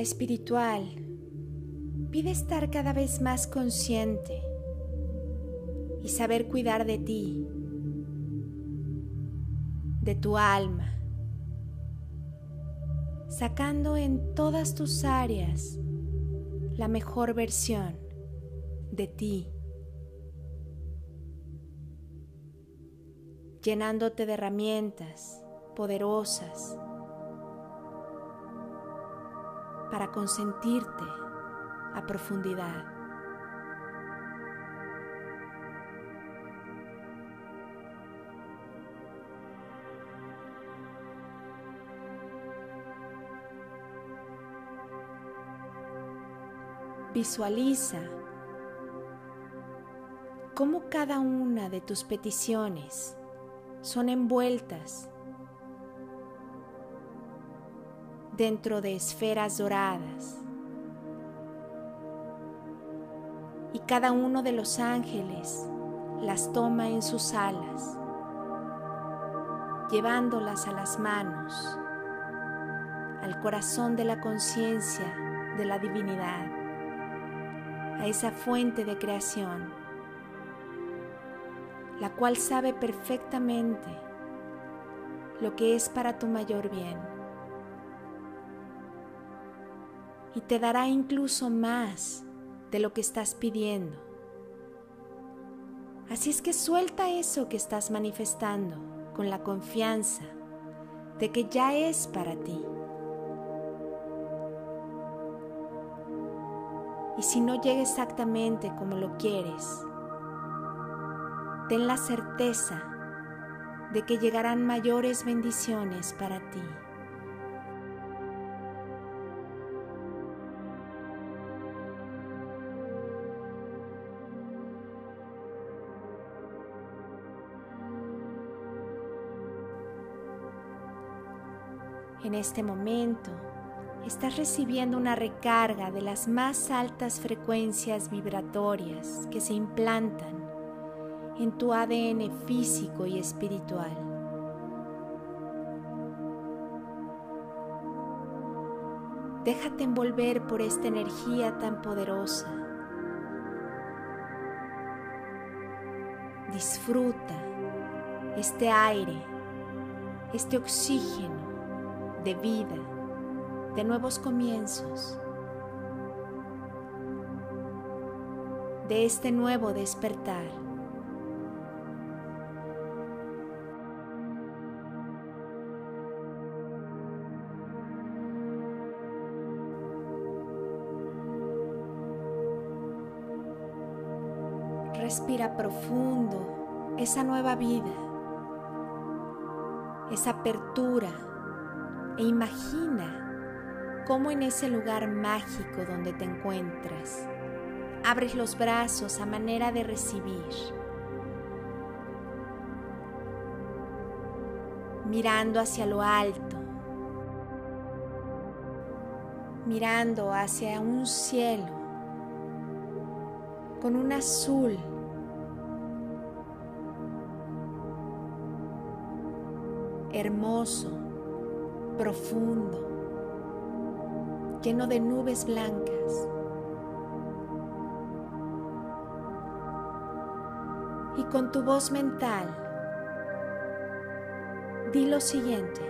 Espiritual. Pide estar cada vez más consciente y saber cuidar de ti de tu alma, sacando en todas tus áreas la mejor versión de ti, llenándote de herramientas poderosas para consentirte a profundidad. Visualiza cómo cada una de tus peticiones son envueltas dentro de esferas doradas. Y cada uno de los ángeles las toma en sus alas, llevándolas a las manos, al corazón de la conciencia de la divinidad a esa fuente de creación, la cual sabe perfectamente lo que es para tu mayor bien y te dará incluso más de lo que estás pidiendo. Así es que suelta eso que estás manifestando con la confianza de que ya es para ti. Y si no llega exactamente como lo quieres, ten la certeza de que llegarán mayores bendiciones para ti. En este momento, estás recibiendo una recarga de las más altas frecuencias vibratorias que se implantan en tu ADN físico y espiritual. Déjate envolver por esta energía tan poderosa. Disfruta este aire, este oxígeno de vida de nuevos comienzos, de este nuevo despertar. Respira profundo esa nueva vida esa apertura e imagina cómo en ese lugar mágico donde te encuentras abres los brazos a manera de recibir, mirando hacia lo alto, mirando hacia un cielo con un azul. Hermoso, profundo, lleno de nubes blancas. Y con tu voz mental, di lo siguiente.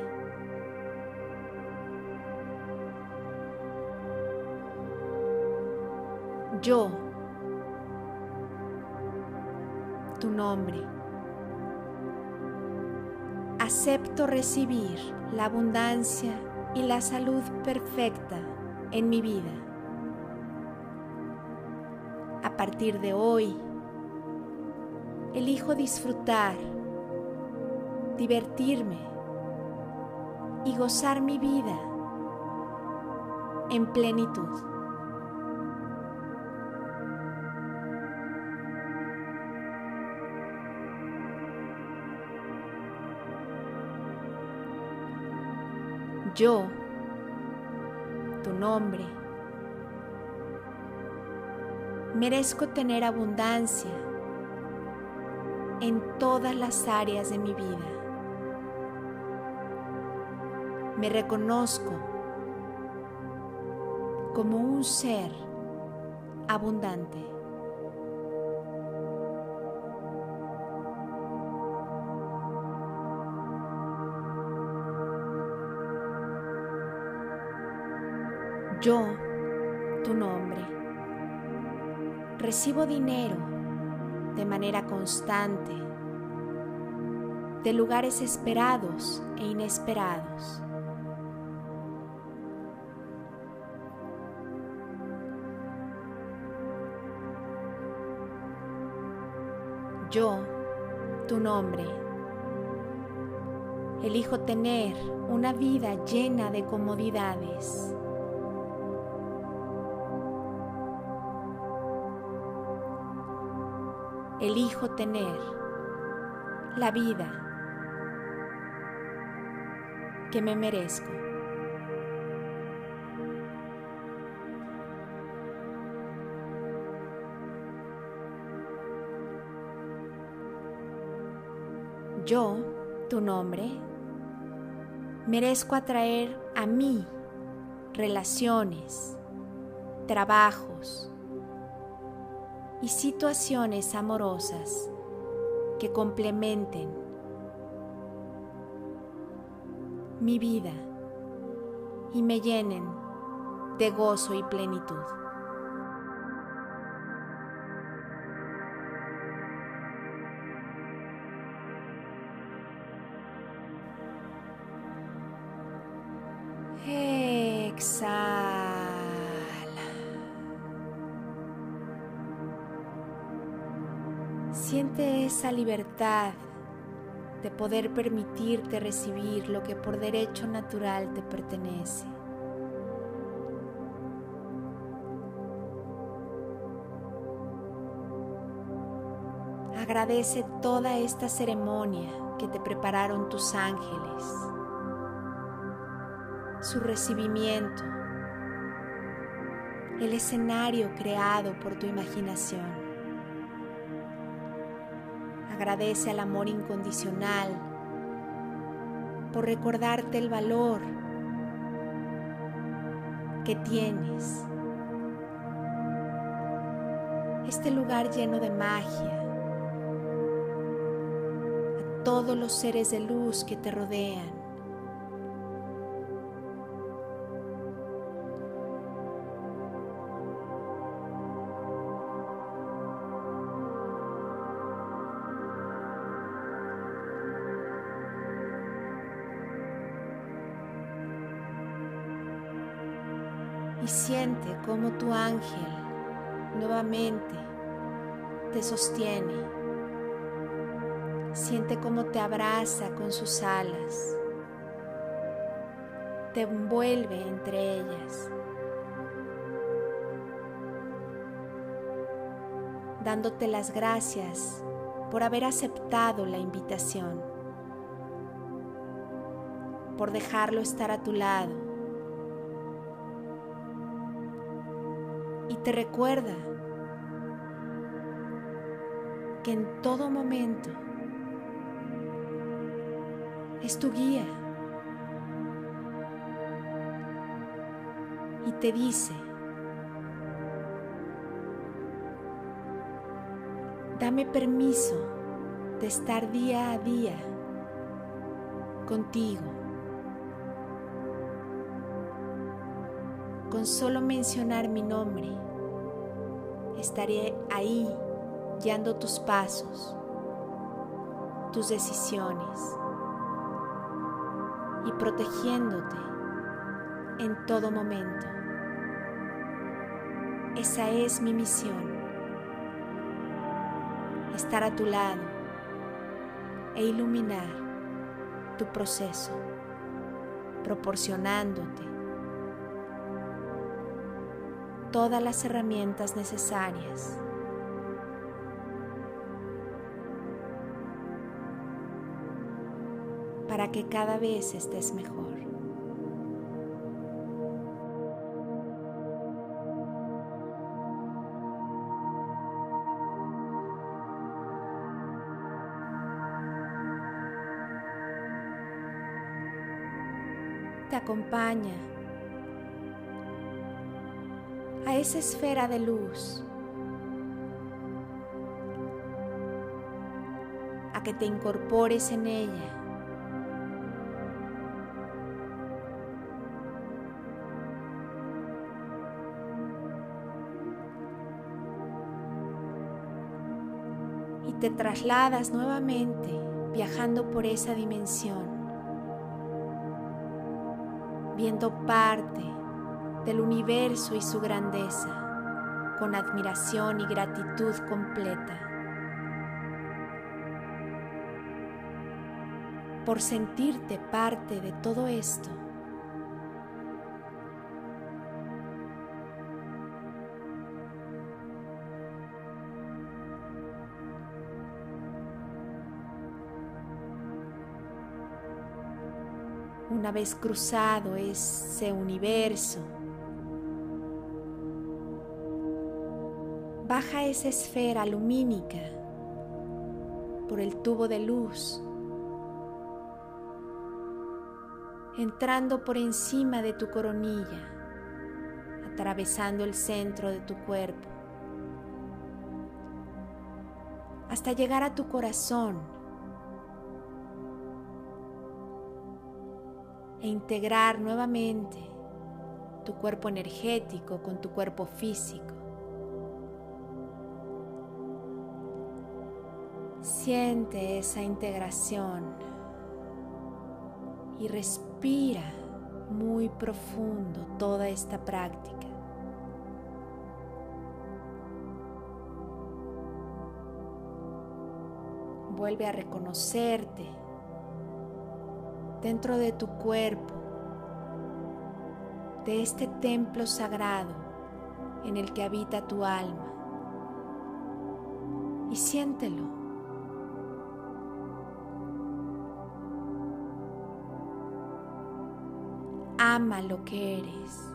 Yo, tu nombre acepto recibir la abundancia y la salud perfecta en mi vida. A partir de hoy, elijo disfrutar, divertirme y gozar mi vida en plenitud. Yo, tu nombre. Merezco tener abundancia en todas las áreas de mi vida. Me reconozco como un ser abundante. Yo, tu nombre. Recibo dinero de manera constante, de lugares esperados e inesperados. Yo, tu nombre, elijo tener una vida llena de comodidades elijo tener la vida que me merezco. Yo, tu nombre, merezco atraer a mí relaciones, trabajos, y situaciones amorosas que complementen mi vida y me llenen de gozo y plenitud. Siente esa libertad de poder permitirte recibir lo que por derecho natural te pertenece. Agradece toda esta ceremonia que te prepararon tus ángeles, su recibimiento, el escenario creado por tu imaginación. Agradece al amor incondicional por recordarte el valor que tienes. Este lugar lleno de magia, a todos los seres de luz que te rodean. Cómo tu ángel nuevamente te sostiene. Siente cómo te abraza con sus alas, te envuelve entre ellas, dándote las gracias por haber aceptado la invitación, por dejarlo estar a tu lado. Te recuerda que en todo momento es tu guía. Y te dice, dame permiso de estar día a día contigo. Con solo mencionar mi nombre, estaré ahí guiando tus pasos, tus decisiones y protegiéndote en todo momento. Esa es mi misión, estar a tu lado e iluminar tu proceso, proporcionándote todas las herramientas necesarias para que cada vez estés mejor. Te acompaña esa esfera de luz a que te incorpores en ella. Te trasladas nuevamente viajando por esa dimensión, viendo parte del universo y su grandeza con admiración y gratitud completa. Por sentirte parte de todo esto una vez cruzado ese universo, baja esa esfera lumínica por el tubo de luz, entrando por encima de tu coronilla, atravesando el centro de tu cuerpo, hasta llegar a tu corazón e integrar nuevamente tu cuerpo energético con tu cuerpo físico. Siente esa integración y respira muy profundo toda esta práctica. Vuelve a reconocerte dentro de tu cuerpo, de este templo sagrado en el que habita tu alma. Y siéntelo. Ama lo que eres.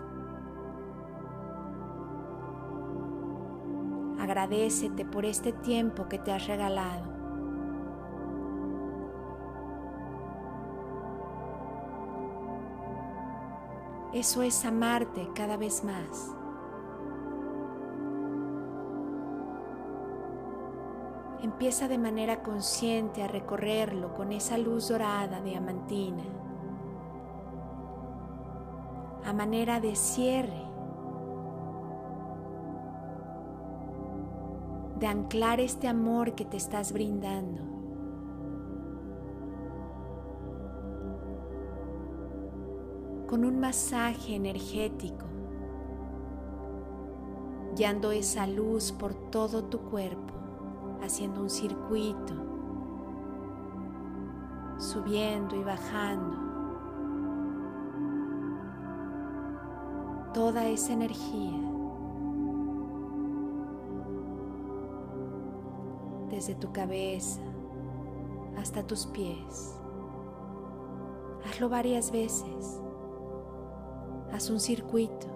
Agradecete por este tiempo que te has regalado. Eso es amarte cada vez más. Empieza de manera consciente a recorrerlo con esa luz dorada diamantina, manera de cierre, de anclar este amor que te estás brindando. con un masaje energético, guiando esa luz por todo tu cuerpo, haciendo un circuito subiendo y bajando. Toda esa energía desde tu cabeza hasta tus pies. Hazlo varias veces. Haz un circuito.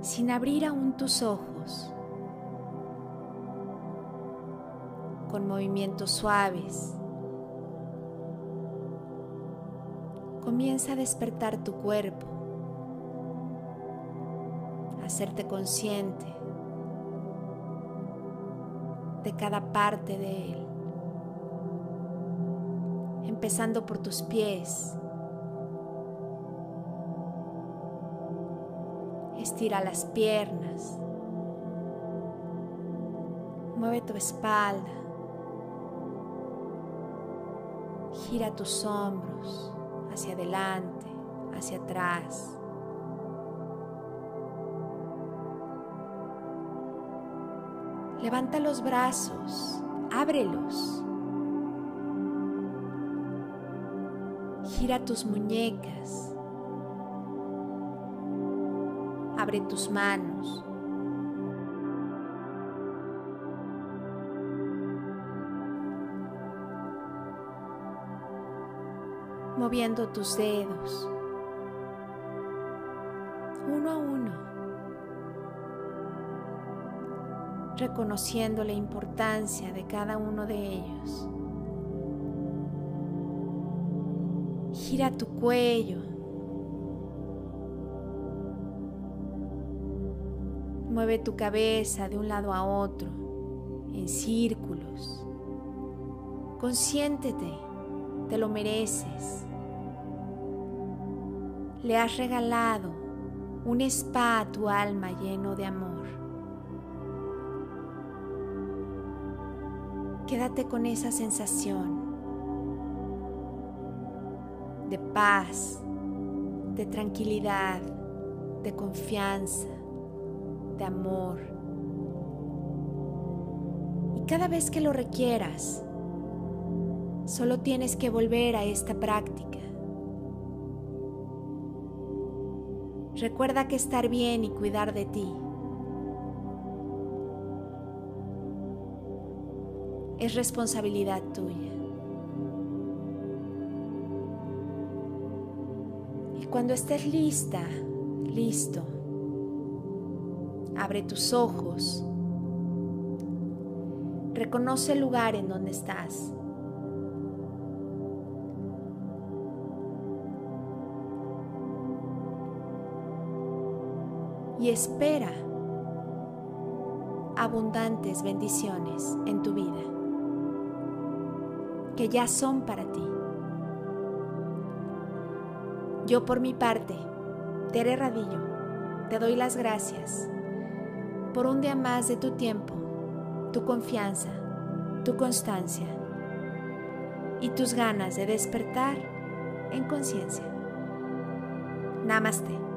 Sin abrir aún tus ojos, con movimientos suaves. Comienza a despertar tu cuerpo, a hacerte consciente de cada parte de él, empezando por tus pies. Estira las piernas, mueve tu espalda. Gira tus hombros hacia adelante, hacia atrás. Levanta los brazos, ábrelos. Gira tus muñecas. Tus manos. moviendo tus dedos uno a uno, reconociendo la importancia de cada uno de ellos. Gira tu cuello. Mueve tu cabeza de un lado a otro en círculos. Consiéntete, te lo mereces le has regalado un spa a tu alma lleno de amor. Quédate con esa sensación de paz, de tranquilidad, de confianza, de amor. Y cada vez que lo requieras, solo tienes que volver a esta práctica Recuerda que estar bien y cuidar de ti es responsabilidad tuya. Y cuando estés lista, listo, abre tus ojos, reconoce el lugar en donde estás. y espera abundantes bendiciones en tu vida que ya son para ti. Yo por mi parte, Tere Radillo, te doy las gracias por un día más de tu tiempo, tu confianza, tu constancia y tus ganas de despertar en conciencia. Namaste.